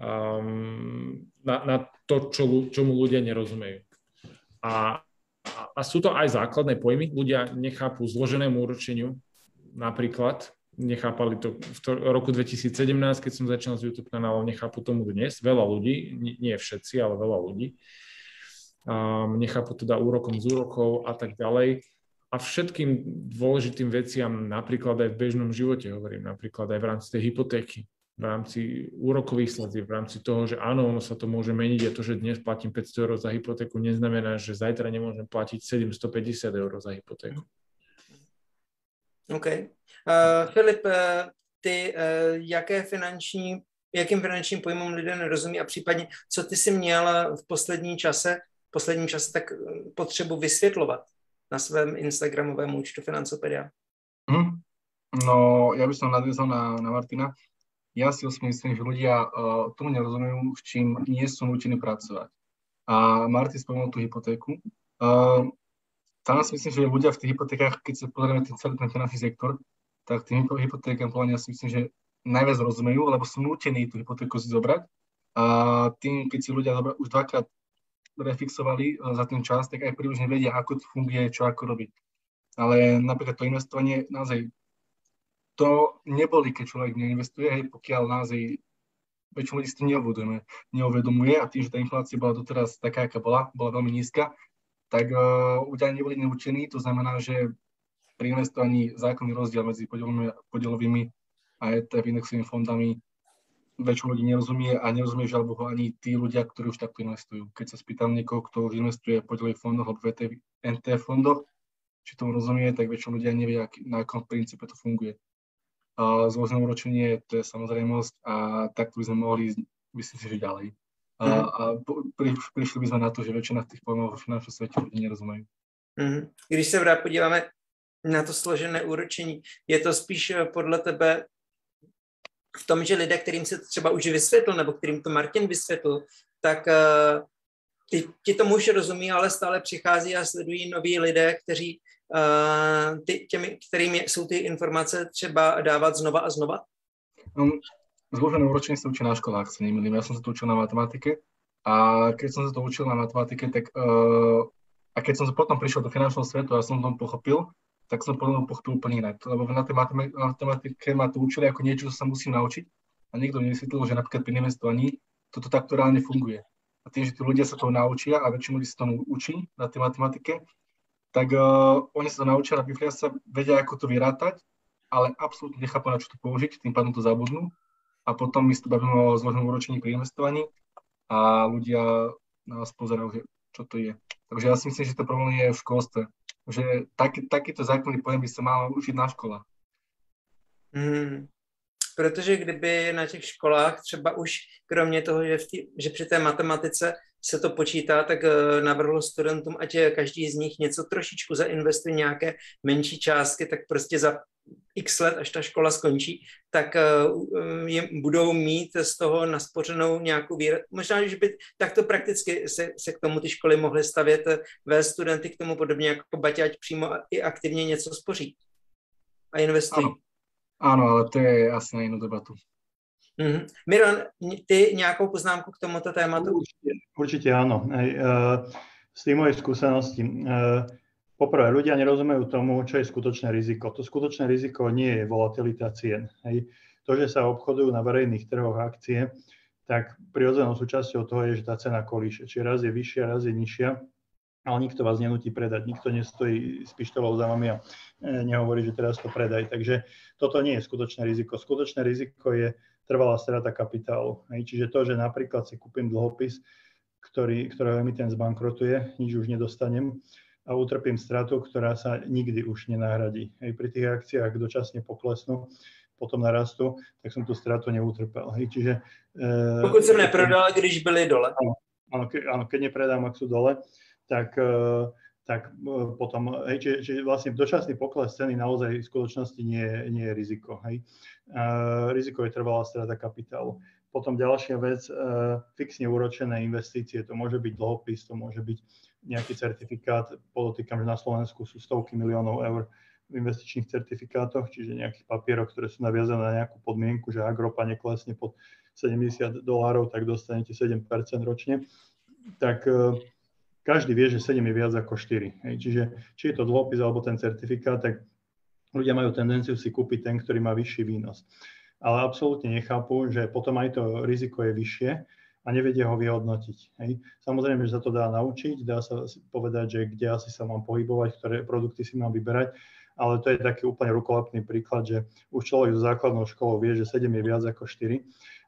um, na, na to, čo, čomu ľudia nerozumejú. A, a sú to aj základné pojmy. Ľudia nechápu zloženému určeniu, napríklad, nechápali to v to, roku 2017, keď som začal s YouTube kanálom, nechápu tomu dnes. Veľa ľudí, nie, všetci, ale veľa ľudí. Um, nechápu teda úrokom z úrokov a tak ďalej. A všetkým dôležitým veciam, napríklad aj v bežnom živote, hovorím, napríklad aj v rámci tej hypotéky, v rámci úrokových sladzieb, v rámci toho, že áno, ono sa to môže meniť a to, že dnes platím 500 eur za hypotéku, neznamená, že zajtra nemôžem platiť 750 eur za hypotéku. OK. Uh, Filip, uh, ty uh, jaké finanční, jakým finančním pojmům lidé nerozumí a případně, co ty si měl v poslední čase, v posledním čase tak potřebu vysvětlovat na svém Instagramovém účtu Financopedia? Hmm. No, ja by som nadviezal na, na Martina ja si myslím, že ľudia uh, tomu nerozumejú, s čím nie sú nutení pracovať. A Marty spomenul tú hypotéku. Uh, tam si myslím, že ľudia v tých hypotékach, keď sa pozrieme ten celý ten finančný sektor, tak tým hypotékam podľa si myslím, že najviac rozumejú, lebo sú nutení tú hypotéku si zobrať. A tým, keď si ľudia už dvakrát refixovali uh, za ten čas, tak aj približne vedia, ako to funguje, čo ako robiť. Ale napríklad to investovanie, naozaj to neboli, keď človek neinvestuje, hej, pokiaľ naozaj väčšinu ľudí si to neuvedomuje, neuvedomuje a tým, že tá inflácia bola doteraz taká, aká bola, bola veľmi nízka, tak uh, ľudia neboli neučení, to znamená, že pri investovaní zákonný rozdiel medzi podielovými, podielovými a ETF indexovými fondami väčšinu ľudí nerozumie a nerozumie žiaľ ani tí ľudia, ktorí už takto investujú. Keď sa spýtam niekoho, kto už investuje v podielových fondoch alebo v ETF fondoch, či tomu rozumie, tak väčšina ľudia nevie, na akom princípe to funguje zložené uročenie, to je samozrejmosť a takto by sme mohli myslím si, že ďalej. A, mm. a pri, prišli by sme na to, že väčšina tých pojmov vo finančnom svete ľudí nerozumejú. Mm. Když se vrát podíváme na to složené úročení, je to spíš eh, podle tebe v tom, že lidé, kterým se třeba už vysvětl, nebo kterým to Martin vysvětl, tak uh, ty, ti tomu už rozumí, ale stále přichází a sledují noví lidé, kteří ty, těmi, kterými jsou ty informace třeba dávat znova a znova? Um, zložené úročenie sa učí na školách, sa nemýlim. Ja som sa to učil na matematike a keď som sa to učil na matematike, tak uh, a keď som sa potom prišiel do finančného svetu a som to pochopil, tak som potom pochopil úplne inak. Lebo na tej matematike ma to učili ako niečo, čo sa musím naučiť a niekto mi vysvetlil, že napríklad pri investovaní toto takto reálne funguje. A tým, že tí ľudia sa to naučia a väčšinu ľudí sa tomu učí na tej matematike, tak uh, oni sa to naučia, napríklad sa vedia, ako to vyrátať, ale absolútne nechápu, na čo to použiť, tým pádom to zabudnú. A potom my sa bavíme o zloženom uročení pri investovaní a ľudia nás pozerajú, že čo to je. Takže ja si myslím, že to problém je v školstve. Že taký, takýto základný pojem by sa mal učiť na školách. Mm, protože kdyby na těch školách třeba už kromě toho, že, v tý, že při té matematice se to počítá, tak eh, navrhlo studentům, ať každý z nich něco trošičku zainvestuje nějaké menší částky, tak prostě za x let, až ta škola skončí, tak uh, jim budou mít z toho naspořenou nějakou víru. Možná, že by takto prakticky se, se k tomu ty školy mohly stavět, eh, ve studenty k tomu podobně jako Baťa, ať přímo i aktivně něco spoří a investují. Ano. Áno, ale to je asi na inú debatu. Mm-hmm. Miron, ty nějakou poznámku k tomuto tématu? Určite, určite áno. Hej, uh, z tých mojich skúseností. Uh, poprvé, ľudia nerozumejú tomu, čo je skutočné riziko. To skutočné riziko nie je volatilita cien. Hej. To, že sa obchodujú na verejných trhoch akcie, tak prirodzenou súčasťou toho je, že tá cena kolíše. Čiže raz je vyššia, raz je nižšia ale nikto vás nenutí predať, nikto nestojí s pištolou za vami a e, nehovorí, že teraz to predaj. Takže toto nie je skutočné riziko. Skutočné riziko je trvalá strata kapitálu. Čiže to, že napríklad si kúpim dlhopis, ktorý, ktorého emitent zbankrotuje, nič už nedostanem, a utrpím stratu, ktorá sa nikdy už nenahradí. Hej, pri tých akciách dočasne poklesnú, potom narastú, tak som tú stratu neutrpel. Hej, čiže, e, Pokud som neprodal, když byli dole. Áno, áno, ke, áno keď nepredám, ak sú dole, tak, e, tak e, potom, hej, čiže, čiže vlastne dočasný pokles ceny naozaj v skutočnosti nie, nie je riziko. Hej. E, riziko je trvalá strata kapitálu. Potom ďalšia vec, e, fixne úročené investície, to môže byť dlhopis, to môže byť nejaký certifikát, podotýkam, že na Slovensku sú stovky miliónov eur v investičných certifikátoch, čiže nejakých papierov, ktoré sú naviazané na nejakú podmienku, že ak ropa neklesne pod 70 dolárov, tak dostanete 7% ročne. Tak každý vie, že 7 je viac ako 4. Hej. Čiže či je to dlhopis alebo ten certifikát, tak ľudia majú tendenciu si kúpiť ten, ktorý má vyšší výnos ale absolútne nechápu, že potom aj to riziko je vyššie a nevedia ho vyhodnotiť. Hej. Samozrejme, že sa to dá naučiť, dá sa povedať, že kde asi sa mám pohybovať, ktoré produkty si mám vyberať, ale to je taký úplne rukolepný príklad, že už človek so základnou školou vie, že 7 je viac ako 4,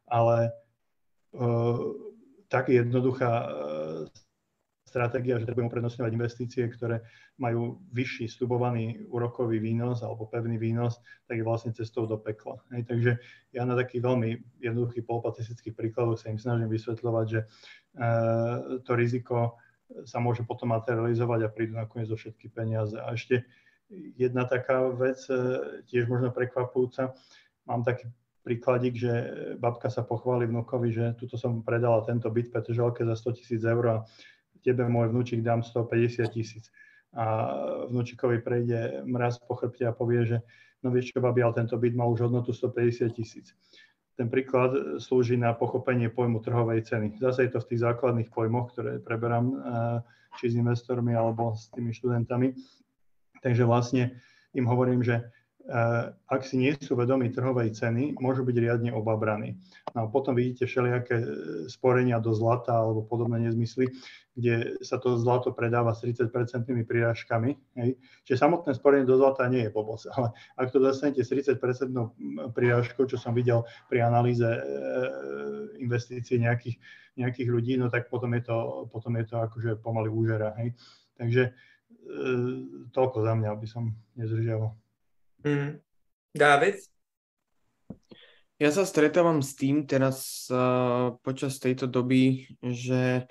ale uh, tak jednoduchá uh, stratégia, že treba uprednostňovať investície, ktoré majú vyšší stubovaný úrokový výnos alebo pevný výnos, tak je vlastne cestou do pekla. Hej, takže ja na takých veľmi jednoduchých polopatistických príkladoch sa im snažím vysvetľovať, že e, to riziko sa môže potom materializovať a prídu nakoniec zo všetky peniaze. A ešte jedna taká vec, e, tiež možno prekvapujúca, mám taký príkladík, že babka sa pochváli vnukovi, že tuto som predala tento byt Petržalke za 100 tisíc eur a tebe môj vnúčik dám 150 tisíc. A vnúčikovi prejde mraz po chrbte a povie, že no vieš čo, babi, ale tento byt má už hodnotu 150 tisíc. Ten príklad slúži na pochopenie pojmu trhovej ceny. Zase je to v tých základných pojmoch, ktoré preberám eh, či s investormi alebo s tými študentami. Takže vlastne im hovorím, že ak si nie sú vedomí trhovej ceny, môžu byť riadne obabraní. No a potom vidíte všelijaké eh, sporenia do zlata alebo podobné nezmysly, kde sa to zlato predáva s 30-percentnými prírážkami. Hej. Čiže samotné sporenie do zlata nie je pobos, ale ak to dostanete s 30-percentnou mm, prírážkou, čo som videl pri analýze eh, investícií nejakých, nejakých ľudí, no tak potom je to, potom je to akože pomaly úžera. Hej. Takže toľko za mňa, aby som nezdržiaval. Mm. David? Ja sa stretávam s tým teraz uh, počas tejto doby, že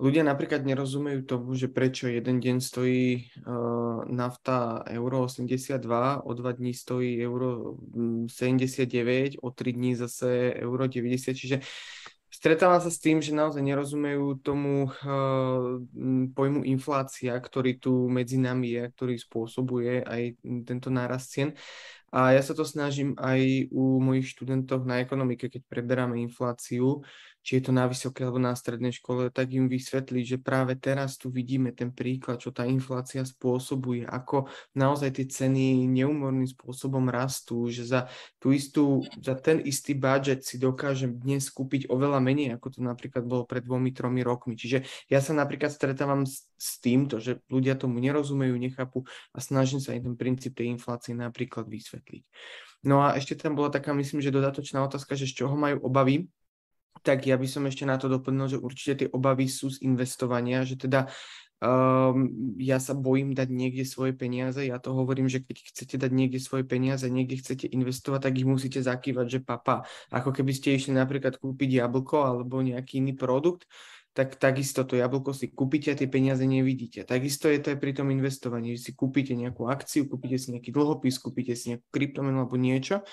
ľudia napríklad nerozumejú tomu, že prečo jeden deň stojí uh, nafta euro 82, o dva dní stojí euro 79, mm, o tri dní zase euro 90, čiže stretávam sa s tým, že naozaj nerozumejú tomu uh, pojmu inflácia, ktorý tu medzi nami je, ktorý spôsobuje aj tento nárast cien. A ja sa to snažím aj u mojich študentov na ekonomike, keď preberáme infláciu, či je to na vysokej alebo na strednej škole, tak im vysvetliť, že práve teraz tu vidíme ten príklad, čo tá inflácia spôsobuje, ako naozaj tie ceny neumorným spôsobom rastú, že za, tú istú, za ten istý budget si dokážem dnes kúpiť oveľa menej, ako to napríklad bolo pred dvomi, tromi rokmi. Čiže ja sa napríklad stretávam s, s týmto, že ľudia tomu nerozumejú, nechápu a snažím sa aj ten princíp tej inflácie napríklad vysvetliť. No a ešte tam bola taká, myslím, že dodatočná otázka, že z čoho majú obavy tak ja by som ešte na to doplnil, že určite tie obavy sú z investovania, že teda um, ja sa bojím dať niekde svoje peniaze. Ja to hovorím, že keď chcete dať niekde svoje peniaze, niekde chcete investovať, tak ich musíte zakývať, že papa. Ako keby ste išli napríklad kúpiť jablko alebo nejaký iný produkt, tak takisto to jablko si kúpite a tie peniaze nevidíte. Takisto je to aj pri tom investovaní, že si kúpite nejakú akciu, kúpite si nejaký dlhopis, kúpite si nejakú kryptomenu alebo niečo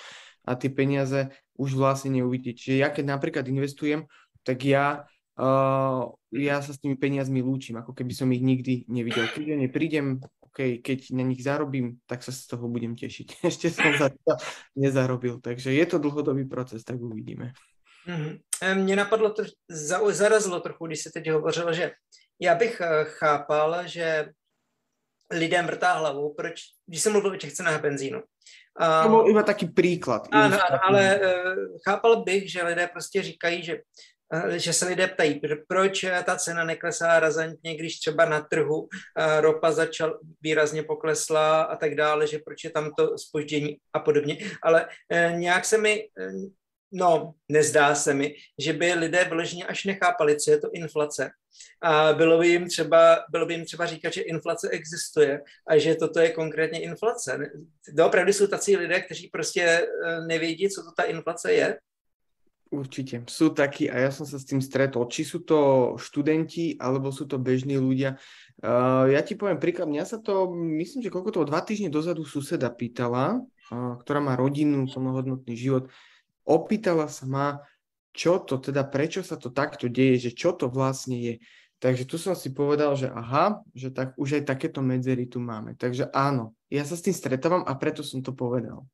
a tie peniaze už vlastne neuvidíte. Čiže ja keď napríklad investujem, tak ja, uh, ja sa s tými peniazmi lúčim, ako keby som ich nikdy nevidel. Keď ja neprídem, okay, keď na nich zarobím, tak sa z toho budem tešiť. Ešte som za to nezarobil, takže je to dlhodobý proces, tak uvidíme. Mm-hmm. Mě napadlo, to, zarazilo trochu, když se teď hovořilo, že já bych eh, chápal, že lidem vrtá hlavou, proč, když jsem mluvil o těch cenách benzínu, to bol iba taký príklad. Áno, ale uh, chápal bych, že lidé prostě říkají, že uh, že se lidé ptají, proč ta cena neklesá razantně, když třeba na trhu uh, ropa začal výrazně poklesla a tak dále, že proč je tam to spoždění a podobně. Ale nějak se mi No, nezdá se mi, že by lidé vyloženě až nechápali, co je to inflace. A bylo by jim třeba, bylo by jim třeba říkat, že inflace existuje a že toto je konkrétně inflace. Doopravdy jsou tací lidé, kteří prostě eh, nevědí, co to ta inflace je. Určite. Sú takí a ja som sa s tým stretol. Či sú to študenti, alebo sú to bežní ľudia. Uh, ja ti poviem príklad. Mňa sa to, myslím, že koľko to dva týždne dozadu suseda pýtala, uh, ktorá má rodinu, plnohodnotný život opýtala sa ma, čo to teda, prečo sa to takto deje, že čo to vlastne je. Takže tu som si povedal, že aha, že tak už aj takéto medzery tu máme. Takže áno, ja sa s tým stretávam a preto som to povedal.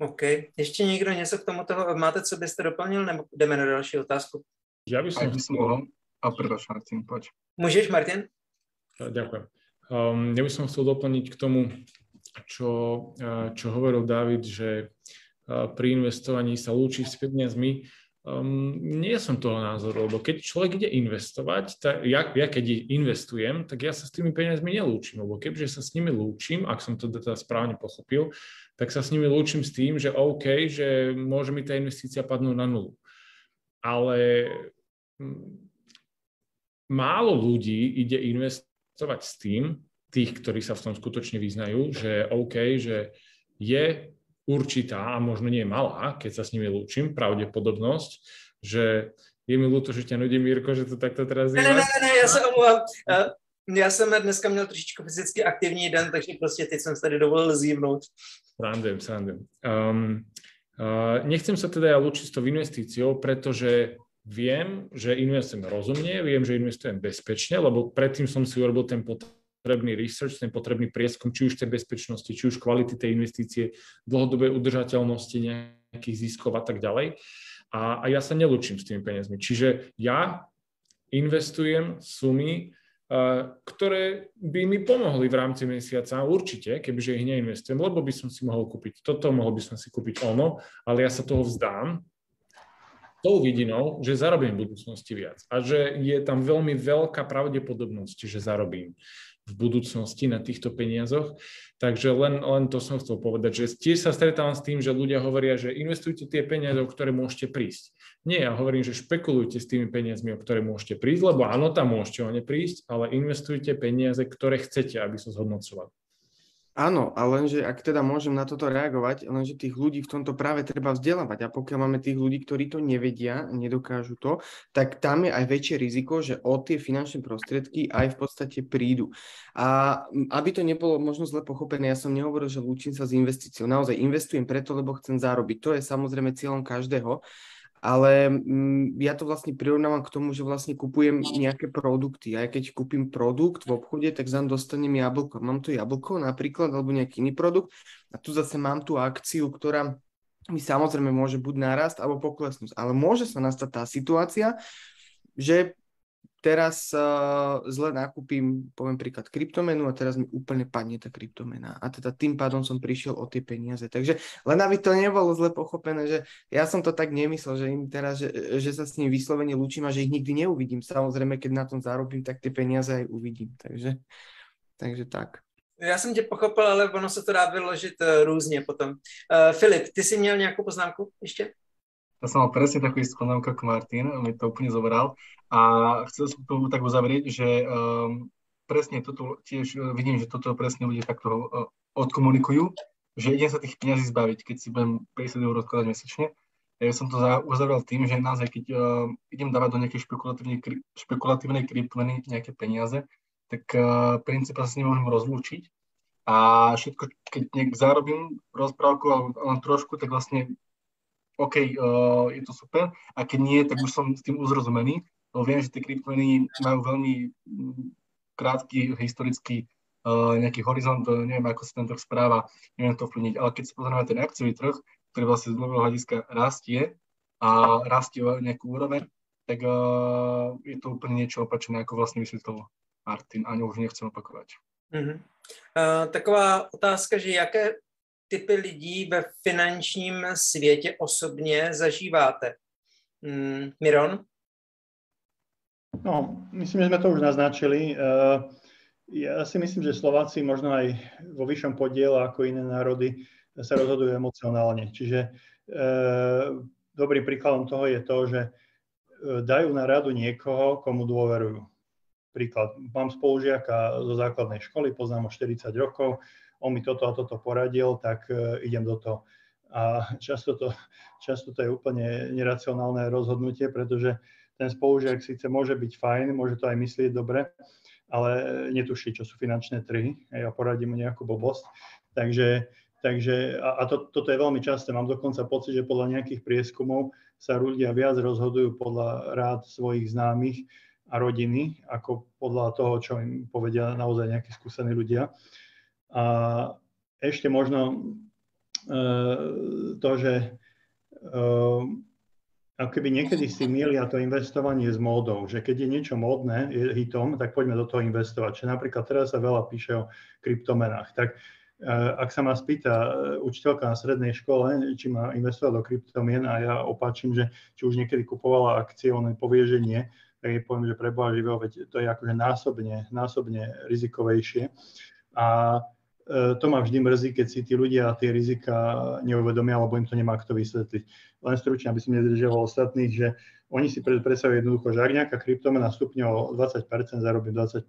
OK. Ještě někdo něco k tomu toho máte, co byste doplnil, nebo jdeme na další otázku? Ja by som chcel... A prváš, Martin, poď. Môžeš, Martin? Ďakujem. Um, ja by som chcel doplniť k tomu, čo, čo hovoril David, že pri investovaní sa lúči s peniazmi. Um, nie som toho názoru, lebo keď človek ide investovať, tak ja, ja keď investujem, tak ja sa s tými peniazmi nelúčim, lebo keďže sa s nimi lúčim, ak som to teda správne pochopil, tak sa s nimi lúčim s tým, že OK, že môže mi tá investícia padnúť na nulu. Ale málo ľudí ide investovať s tým, tých, ktorí sa v tom skutočne vyznajú, že OK, že je určitá a možno nie malá, keď sa s nimi lúčim, pravdepodobnosť, že je mi ľúto, že ťa nudí, Mírko, že to takto teraz je. Ne, ne, ne, já se omlouvám. Já jsem dneska měl trošičku fyzicky aktivní den, takže prostě teď jsem tady dovolil zívnout. Srandujem, srandujem. Um, uh, nechcem sa teda ja lúčiť s tou investíciou, pretože viem, že investujem rozumne, viem, že investujem bezpečne, lebo predtým som si urobil ten pot- potrebný research, ten potrebný prieskum, či už tej bezpečnosti, či už kvality tej investície, dlhodobej udržateľnosti nejakých ziskov a tak ďalej. A, a ja sa nelúčim s tými peniazmi. Čiže ja investujem sumy, uh, ktoré by mi pomohli v rámci mesiaca, určite, kebyže ich neinvestujem, lebo by som si mohol kúpiť toto, mohol by som si kúpiť ono, ale ja sa toho vzdám, tou vidinou, že zarobím v budúcnosti viac a že je tam veľmi veľká pravdepodobnosť, že zarobím v budúcnosti na týchto peniazoch. Takže len, len to som chcel povedať, že tiež sa stretávam s tým, že ľudia hovoria, že investujte tie peniaze, o ktoré môžete prísť. Nie, ja hovorím, že špekulujte s tými peniazmi, o ktoré môžete prísť, lebo áno, tam môžete o ne prísť, ale investujte peniaze, ktoré chcete, aby sa zhodnocovali. Áno, a lenže ak teda môžem na toto reagovať, lenže tých ľudí v tomto práve treba vzdelávať a pokiaľ máme tých ľudí, ktorí to nevedia, nedokážu to, tak tam je aj väčšie riziko, že o tie finančné prostriedky aj v podstate prídu. A aby to nebolo možno zle pochopené, ja som nehovoril, že lúčim sa s investíciou. Naozaj investujem preto, lebo chcem zarobiť. To je samozrejme cieľom každého, ale mm, ja to vlastne prirovnávam k tomu, že vlastne kupujem nejaké produkty. A keď kúpim produkt v obchode, tak zam dostanem jablko. Mám tu jablko napríklad, alebo nejaký iný produkt a tu zase mám tú akciu, ktorá mi samozrejme môže buď narast alebo poklesnúť. Ale môže sa nastať tá situácia, že teraz uh, zle nakúpim, poviem príklad, kryptomenu a teraz mi úplne padne tá kryptomena. A teda tým pádom som prišiel o tie peniaze. Takže len aby to nebolo zle pochopené, že ja som to tak nemyslel, že im teraz, že, že sa s ním vyslovene lúčim a že ich nikdy neuvidím. Samozrejme, keď na tom zarobím, tak tie peniaze aj uvidím. Takže, takže tak. Já jsem tě pochopil, ale ono se to dá vyložit uh, různě potom. Uh, Filip, ty jsi měl nějakou poznámku ještě? Ja som mal presne takú istú poznámku ako Martin, mi to úplne zobral. A chcel som to tak uzavrieť, že um, presne toto tiež e, vidím, že toto presne ľudia takto uh, odkomunikujú, že idem sa tých peniazí zbaviť, keď si budem 50 eur odkladať mesačne. Ja som to uzavrel tým, že naozaj, keď uh, idem dávať do nejakej špekulatívnej, špekulatívnej kryptomeny nejaké peniaze, tak uh, princípe sa s ním môžem rozlúčiť a všetko, keď nejak zarobím rozprávku alebo len trošku, tak vlastne OK, uh, je to super, a keď nie, tak už som s tým uzrozumený, lebo viem, že tie kryptomeny majú veľmi mm, krátky historický uh, nejaký horizont, neviem, ako sa ten trh správa, neviem to vplyvniť, ale keď sa pozrieme ten akciový trh, ktorý vlastne z dlhého hľadiska rastie a rastie o nejakú úroveň, tak uh, je to úplne niečo opačné, ako vlastne vysvetlil Martin, ani už nechcem opakovať. Uh-huh. Uh, taková otázka, že jaké typy lidí ve finančním světě osobně zažíváte? Hmm, Miron? No, myslím, že sme to už naznačili. Eh, ja si myslím, že Slováci možno aj vo vyššom podiele ako iné národy sa rozhodujú emocionálne. Čiže dobrým príkladom toho je to, že dajú na radu niekoho, komu dôverujú. Príklad, mám spolužiaka zo základnej školy, poznám ho 40 rokov, on mi toto a toto poradil, tak idem do toho. A často to, často to je úplne neracionálne rozhodnutie, pretože ten spolužiak síce môže byť fajn, môže to aj myslieť dobre, ale netuší, čo sú finančné trhy a poradím mu nejakú blbosť. Takže, takže a, a to, toto je veľmi časté. Mám dokonca pocit, že podľa nejakých prieskumov sa ľudia viac rozhodujú podľa rád svojich známych a rodiny, ako podľa toho, čo im povedia naozaj nejakí skúsení ľudia. A ešte možno Eh, to, že eh, ako keby niekedy si milia to investovanie s módou, že keď je niečo módne, je hitom, tak poďme do toho investovať. Čiže napríklad teraz sa veľa píše o kryptomenách. Tak eh, ak sa ma spýta učiteľka na strednej škole, či má investovať do kryptomien a ja opačím, že či už niekedy kupovala akcie, on povie, že nie, tak jej poviem, že preboha živého, veď to je akože násobne, násobne rizikovejšie. A E, to ma vždy mrzí, keď si tí ľudia tie rizika neuvedomia, alebo im to nemá kto vysvetliť. Len stručne, aby som nedržiaval ostatných, že oni si predstavujú jednoducho, že ak nejaká kryptomena stupne o 20%, zarobí 20%.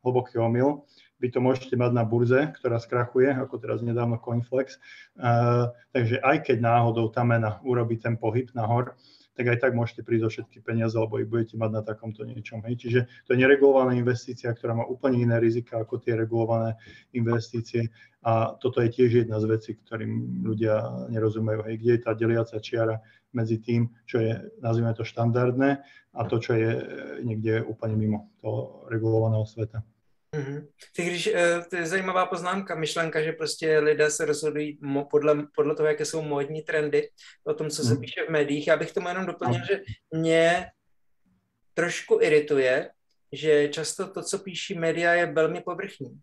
Hlboký omyl. Vy to môžete mať na burze, ktorá skrachuje, ako teraz nedávno Coinflex. Uh, takže aj keď náhodou tá mena urobí ten pohyb nahor, tak aj tak môžete prísť o všetky peniaze, alebo ich budete mať na takomto niečom. Hej. Čiže to je neregulovaná investícia, ktorá má úplne iné rizika ako tie regulované investície. A toto je tiež jedna z vecí, ktorým ľudia nerozumejú. Hej. Kde je tá deliaca čiara medzi tým, čo je, nazvime to, štandardné a to, čo je niekde úplne mimo toho regulovaného sveta. Mm-hmm. Ty když, eh, to je zajímavá poznámka, myšlenka, že prostě lidé se rozhodují podle, podle toho, jaké jsou módní trendy, o tom, co se mm. píše v médiích. Já bych tomu jenom doplnil, že mě trošku irituje, že často to, co píší média, je velmi povrchní.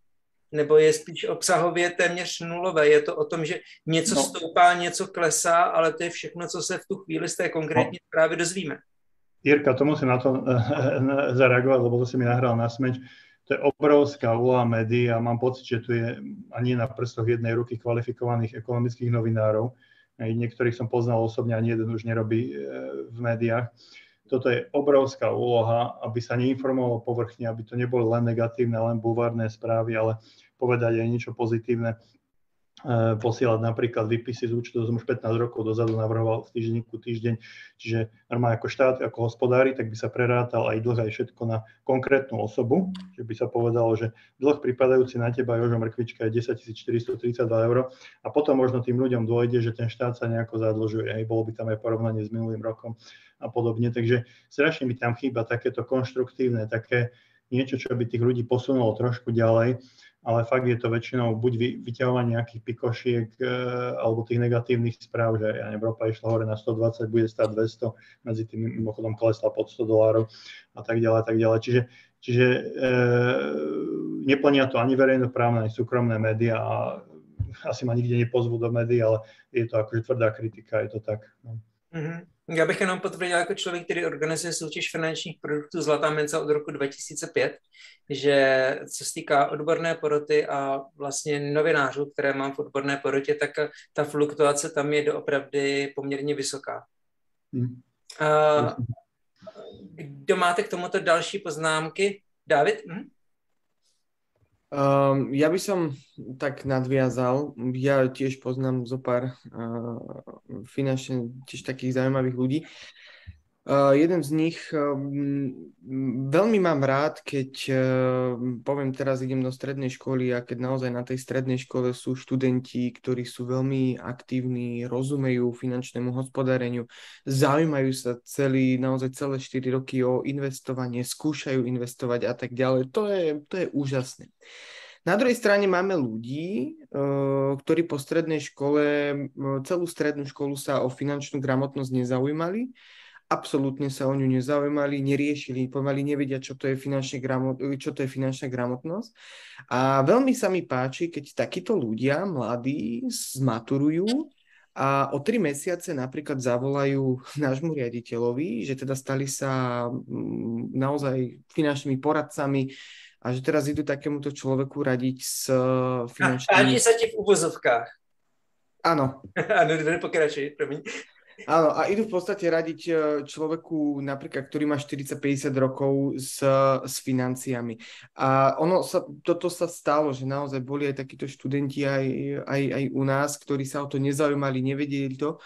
Nebo je spíš obsahově téměř nulové. Je to o tom, že něco no. stoupá, něco klesá, ale to je všechno, co se v tu chvíli z té konkrétní no. zprávy dozvíme. Jirka, to musím na to zareagovať, lebo to si mi nahral na smeč to je obrovská úloha médií a mám pocit, že tu je ani na prstoch jednej ruky kvalifikovaných ekonomických novinárov. Niektorých som poznal osobne, ani jeden už nerobí e, v médiách. Toto je obrovská úloha, aby sa neinformovalo povrchne, aby to neboli len negatívne, len bulvárne správy, ale povedať aj niečo pozitívne posielať napríklad výpisy z účtu, som už 15 rokov dozadu navrhoval v týždenníku týždeň, čiže normálne ako štát, ako hospodári, tak by sa prerátal aj dlh, aj všetko na konkrétnu osobu, že by sa povedalo, že dlh pripadajúci na teba, Jožo Mrkvička, je 10 432 eur. A potom možno tým ľuďom dôjde, že ten štát sa nejako zadlžuje, aj bolo by tam aj porovnanie s minulým rokom a podobne, takže strašne mi tam chýba takéto konštruktívne, také niečo, čo by tých ľudí posunulo trošku ďalej ale fakt je to väčšinou buď vyťahovanie nejakých pikošiek e, alebo tých negatívnych správ, že ja Európa išla hore na 120, bude stať 200, medzi tým mimochodom klesla pod 100 dolárov a tak ďalej, tak ďalej. Čiže, čiže e, neplnia to ani verejnoprávne, ani súkromné médiá a asi ma nikde nepozvú do médií, ale je to akože tvrdá kritika, je to tak. No. Mm-hmm. Já bych jenom potvrdil jako člověk, který organizuje soutěž finančních produktů Zlatá mince od roku 2005, že co se týká odborné poroty a vlastně novinářů, které mám v odborné porotě, tak ta fluktuace tam je doopravdy poměrně vysoká. Hmm. A, kdo máte k tomuto další poznámky? David? Hm? Um, ja by som tak nadviazal, ja tiež poznám zo pár uh, finančne tiež takých zaujímavých ľudí. Uh, jeden z nich, uh, veľmi mám rád, keď, uh, poviem teraz, idem do strednej školy a keď naozaj na tej strednej škole sú študenti, ktorí sú veľmi aktívni, rozumejú finančnému hospodáreniu, zaujímajú sa celý, naozaj celé 4 roky o investovanie, skúšajú investovať a tak ďalej. To je, to je úžasné. Na druhej strane máme ľudí, eh, ktorí po strednej škole, eh, celú strednú školu sa o finančnú gramotnosť nezaujímali, absolútne sa o ňu nezaujímali, neriešili, pomaly nevedia, čo to je, gramot, čo to je finančná gramotnosť. A veľmi sa mi páči, keď takíto ľudia, mladí, zmaturujú a o tri mesiace napríklad zavolajú nášmu riaditeľovi, že teda stali sa mm, naozaj finančnými poradcami, a že teraz idú takémuto človeku radiť s finančnými... Páči sa ti v úvozovkách. Áno. Áno, pokračuj, promiň. Áno, a idú v podstate radiť e, človeku, napríklad, ktorý má 40-50 rokov s, s financiami. A ono sa, toto sa stalo, že naozaj boli aj takíto študenti aj, aj, aj u nás, ktorí sa o to nezaujímali, nevedeli to.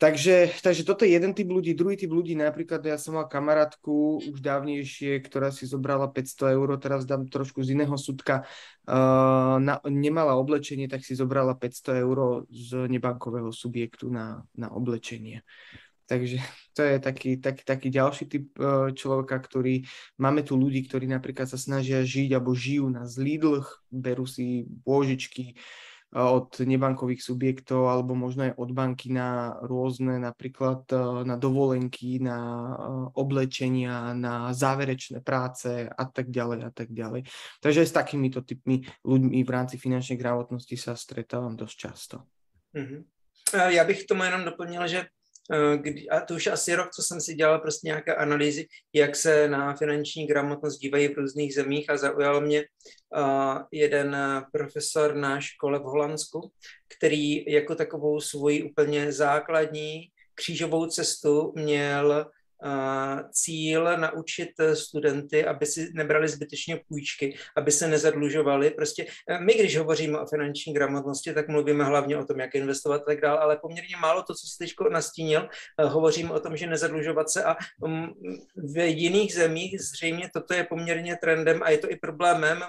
Takže, takže toto je jeden typ ľudí. Druhý typ ľudí, napríklad ja som mal kamarátku už dávnejšie, ktorá si zobrala 500 eur, teraz dám trošku z iného súdka, uh, na, nemala oblečenie, tak si zobrala 500 eur z nebankového subjektu na, na oblečenie. Takže to je taký, taký, taký ďalší typ uh, človeka, ktorý... Máme tu ľudí, ktorí napríklad sa snažia žiť alebo žijú na zlídlch, berú si bôžičky, od nebankových subjektov alebo možno aj od banky na rôzne napríklad e, na dovolenky, na e, oblečenia, na záverečné práce a tak ďalej a tak ďalej. Takže aj s takýmito typmi ľuďmi v rámci finančnej gramotnosti sa stretávam dosť často. Mm-hmm. Já bych tomu jenom doplnil, že kdy, a to už asi rok, co jsem si dělal prostě nějaké analýzy, jak se na finanční gramotnost dívají v různých zemích a zaujal mě uh, jeden profesor na škole v Holandsku, který jako takovou svoji úplně základní křížovou cestu měl cíl naučit studenty, aby si nebrali zbytečně půjčky, aby se nezadlužovali. Prostě eh, my, když hovoříme o finanční gramotnosti, tak mluvíme hlavně o tom, jak investovat a tak dále, ale poměrně málo to, co jste teď nastínil, eh, hovoříme o tom, že nezadlužovat se a mm, v jiných zemích zřejmě toto je poměrně trendem a je to i problémem.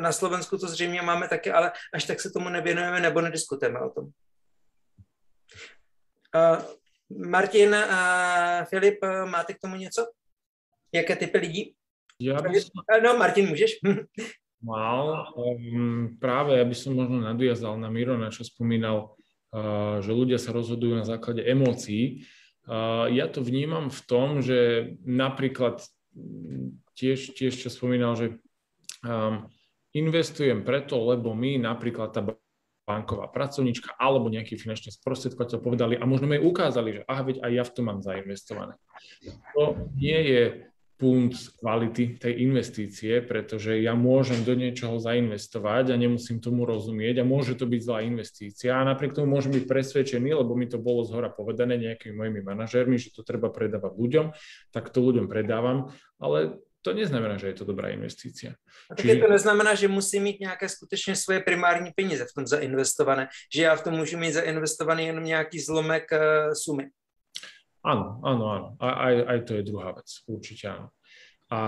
Na Slovensku to zřejmě máme taky, ale až tak se tomu nevěnujeme nebo nediskutujeme o tom. Martin a Filip, máte k tomu něco? Jaké typy lidí? Ja by som... No, Martin, môžeš? Mal. Um, práve, ja by som možno nadviazal na Mirona, čo spomínal, uh, že ľudia sa rozhodujú na základe emócií. Uh, ja to vnímam v tom, že napríklad tiež, tiež čo spomínal, že um, investujem preto, lebo my napríklad tá banková pracovníčka alebo nejaký finančný sprostredkovateľ povedali a možno mi ukázali, že aha, veď aj ja v tom mám zainvestované. To nie je punt kvality tej investície, pretože ja môžem do niečoho zainvestovať a nemusím tomu rozumieť a môže to byť zlá investícia a napriek tomu môžem byť presvedčený, lebo mi to bolo zhora povedané nejakými mojimi manažérmi, že to treba predávať ľuďom, tak to ľuďom predávam, ale to neznamená, že je to dobrá investícia. A také Čiže... to neznamená, že musí mít nějaké skutečně svoje primární peníze v tom zainvestované, že já v tom můžu mít zainvestovaný jenom nějaký zlomek uh, sumy. Áno, áno, áno. A, aj, aj to je druhá vec, určite áno. A,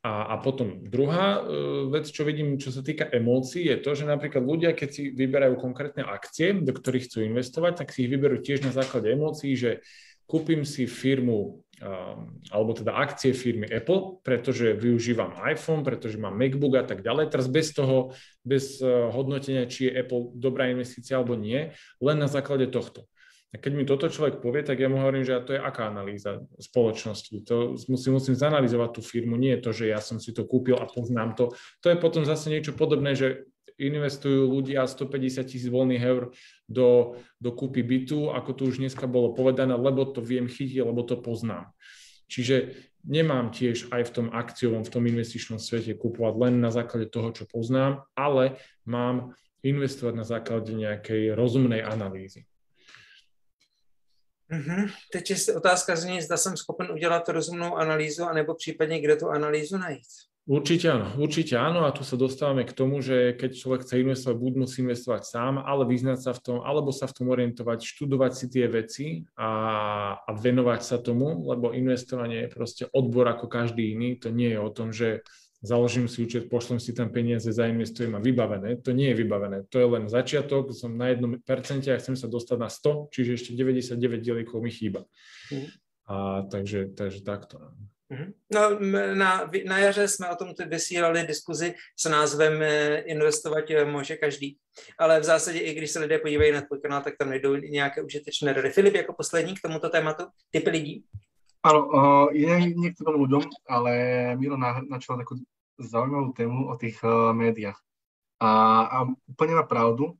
a, a potom druhá uh, vec, čo vidím, čo sa týka emócií, je to, že napríklad ľudia, keď si vyberajú konkrétne akcie, do ktorých chcú investovať, tak si ich vyberú tiež na základe emócií, že kúpim si firmu alebo teda akcie firmy Apple, pretože využívam iPhone, pretože mám MacBook a tak ďalej. Teraz bez toho, bez eh, hodnotenia, či je Apple dobrá investícia alebo nie, len na základe tohto. A keď mi toto človek povie, tak ja mu hovorím, že to je aká analýza spoločnosti. To musím, musím zanalizovať tú firmu, nie je to, že ja som si to kúpil a poznám to. To je potom zase niečo podobné, že investujú ľudia 150 tisíc voľných eur do, do kúpy bytu, ako tu už dneska bolo povedané, lebo to viem chytiť, lebo to poznám. Čiže nemám tiež aj v tom akciovom, v tom investičnom svete kúpovať len na základe toho, čo poznám, ale mám investovať na základe nejakej rozumnej analýzy. Mm-hmm. Teď je otázka zní, zda jsem schopen udělat rozumnou analýzu, anebo případně kde tu analýzu najít. Určite áno, určite áno a tu sa dostávame k tomu, že keď človek chce investovať, buď musí investovať sám, ale vyznať sa v tom, alebo sa v tom orientovať, študovať si tie veci a, a venovať sa tomu, lebo investovanie je proste odbor ako každý iný. To nie je o tom, že založím si účet, pošlem si tam peniaze, zainvestujem a vybavené. To nie je vybavené. To je len začiatok, som na 1% a chcem sa dostať na 100, čiže ešte 99 dielikov mi chýba. Mm. A takže, takže takto. Mhm. No, na, na jaře jsme o tom vysílali diskuzi s názvem eh, Investovat eh, může každý. Ale v zásadě, i když se lidé podívají na tvůj kanál, tak tam najdou nějaké užitečné rady. Filip, jako poslední k tomuto tématu, typy lidí? Áno, uh, je niektorým ľuďom, ale Miro na, načal takú zaujímavú tému o tých uh, médiách. A, a úplne má pravdu,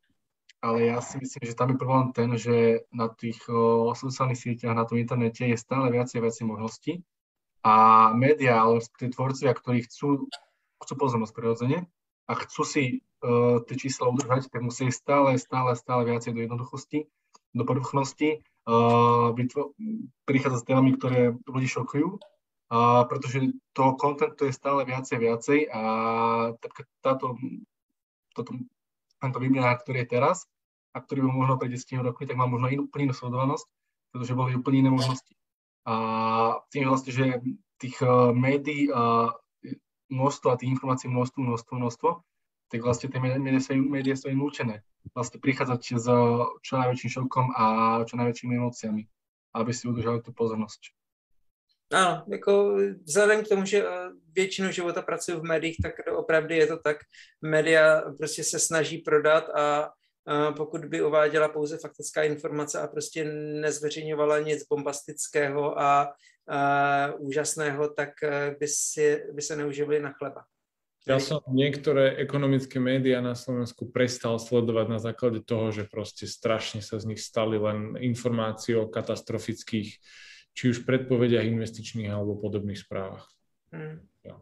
ale ja si myslím, že tam je problém ten, že na tých uh, sociálnych sieťach, na tom internete je stále viacej viacej možností a médiá, ale tí tvorcovia, ktorí chcú, chcú pozornosť prirodzene a chcú si uh, tie čísla udržať, tak musí stále, stále, stále viacej do jednoduchosti, do povrchnosti, uh, prichádza s témami, ktoré ľudí šokujú, uh, pretože toho kontentu je stále viacej, viacej a táto, toto, tento výmena, ktorý je teraz a ktorý bol možno pred 10 rokmi, tak má možno inú, úplne inú sledovanosť, pretože boli úplne iné možnosti. A tým vlastne, že tých uh, médií uh, množstvo a tých informácií množstvo, množstvo, množstvo, tak vlastne tie médiá sú, médiá sú núčené vlastne prichádzať s čo najväčším šokom a čo najväčšími emóciami, aby si udržali tu pozornosť. Ano, jako vzhledem k tomu, že eh, většinu života pracuji v médiích, tak opravdu je to tak. Média prostě se snaží prodat a pokud by uváděla pouze faktická informace a prostě nezveřejňovala nic bombastického a, a úžasného, tak eh, by, si, by se neuživili na chleba. Ja som niektoré ekonomické médiá na Slovensku prestal sledovať na základe toho, že proste strašne sa z nich stali len informácie o katastrofických, či už predpovediach investičných alebo podobných správach. Hmm. Ja.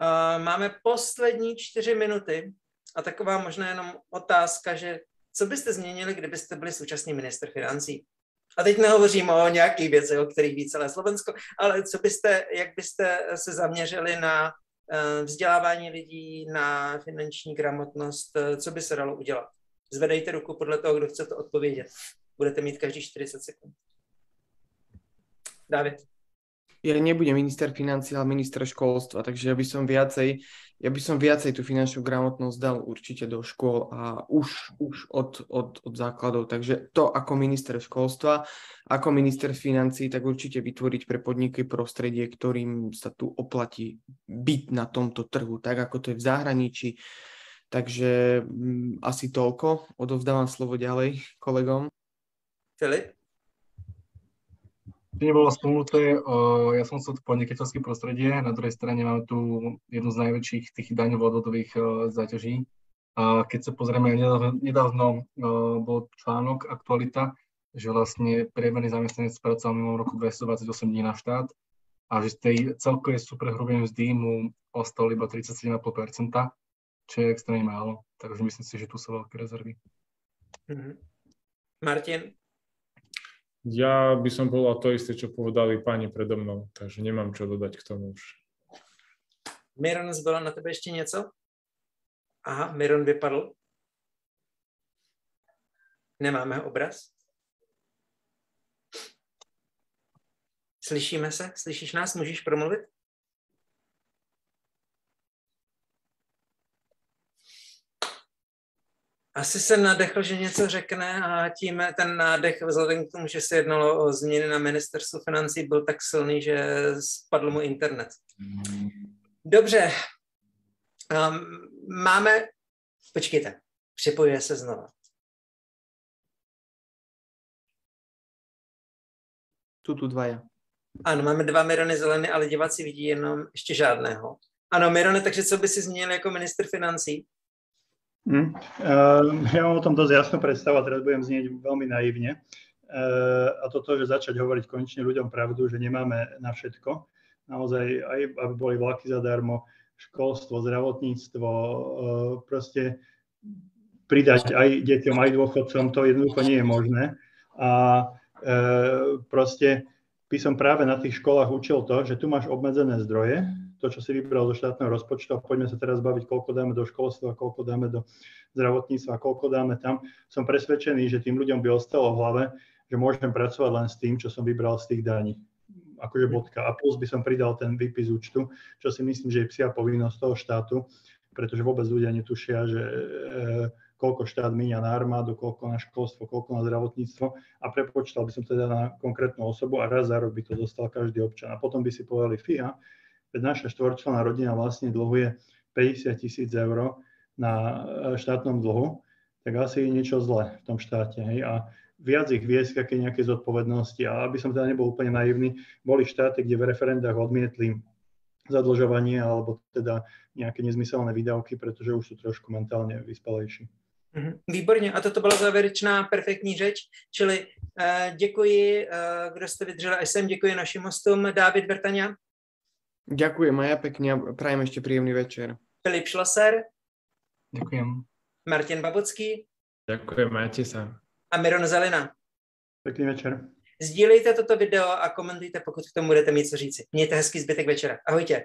Uh, máme poslední čtyři minuty a taková možná jenom otázka, že co byste změnili, kdybyste byli současný minister financí? A teď nehovořím o nějakých věcech, o kterých ví celé Slovensko, ale co byste, jak byste se zaměřili na uh, vzdělávání lidí, na finanční gramotnost, uh, co by se dalo udělat? Zvedejte ruku podle toho, kdo chcete odpovědět. Budete mít každý 40 sekund. David ja nebudem minister financí, ale minister školstva, takže ja by som viacej, ja by som viacej tú finančnú gramotnosť dal určite do škôl a už, už od, od, od základov. Takže to ako minister školstva, ako minister financí, tak určite vytvoriť pre podniky prostredie, ktorým sa tu oplatí byť na tomto trhu, tak ako to je v zahraničí. Takže m, mm, asi toľko. Odovzdávam slovo ďalej kolegom. Filip? To nebolo spomenuté, ja som sa podnikateľské prostredie, na druhej strane máme tu jednu z najväčších tých daňovo-odvodových záťaží. A keď sa pozrieme, nedávno, nedávno bol článok Aktualita, že vlastne priemerný zamestnanec pracoval mimo roku 228 dní na štát a že z tej celkovej superhrubej mzdy mu ostalo iba 37,5%, čo je extrémne málo. Takže myslím si, že tu sú veľké rezervy. Mm-hmm. Martin, ja by som povedal to isté, čo povedali páni predo mnou, takže nemám čo dodať k tomu už. Miron, zbylo na tebe ještě něco? Aha, Miron vypadl. Nemáme obraz? Slyšíme se? Slyšíš nás? Můžeš promluvit? Asi se nadechl, že něco řekne a tím ten nádech, vzhledem k tomu, že se jednalo o změny na ministerstvu financí, byl tak silný, že spadl mu internet. Dobře. Um, máme... Počkejte. Připojuje se znova. Tu, tu dvaja. Ano, máme dva Mirony zelené, ale diváci vidí jenom ještě žádného. Ano, Mirone, takže co by si změnil jako minister financí? Mm. Uh, ja mám o tom dosť jasnú predstavu a teraz budem znieť veľmi naivne. Uh, a toto, že začať hovoriť konečne ľuďom pravdu, že nemáme na všetko. Naozaj, aj aby boli vlaky zadarmo, školstvo, zdravotníctvo, uh, proste pridať aj deťom, aj dôchodcom, to jednoducho nie je možné. A uh, proste by som práve na tých školách učil to, že tu máš obmedzené zdroje, to, čo si vybral zo štátneho rozpočtu a poďme sa teraz baviť, koľko dáme do školstva, koľko dáme do zdravotníctva, koľko dáme tam. Som presvedčený, že tým ľuďom by ostalo v hlave, že môžem pracovať len s tým, čo som vybral z tých daní. Akože bodka. A plus by som pridal ten výpis účtu, čo si myslím, že je psia povinnosť toho štátu, pretože vôbec ľudia netušia, že e, koľko štát míňa na armádu, koľko na školstvo, koľko na zdravotníctvo a prepočítal by som teda na konkrétnu osobu a raz za rok by to dostal každý občan. A potom by si povedali, fia, Veď naša štvorčlená rodina vlastne dlhuje 50 tisíc eur na e, štátnom dlhu, tak asi je niečo zle v tom štáte. Hej? A viac ich viesť aké nejaké zodpovednosti. A aby som teda nebol úplne naivný, boli štáty, kde v referendách odmietli zadlžovanie alebo teda nejaké nezmyselné výdavky, pretože už sú trošku mentálne vyspalejší. Mhm. Výborně. A toto byla závěrečná perfektní řeč. Čili uh, děkuji, uh, kdo jste vydrželi až sem, děkuji našim hostům. David Bertania. Ďakujem aj ja pekne a prajem ešte príjemný večer. Filip Šloser. Ďakujem. Martin Babocký Ďakujem, majte sa. a Miron Zalina. Pekný večer. Sdílejte toto video a komentujte, pokud k tomu budete mít co říci. Mějte hezký zbytek večera. Ahojte.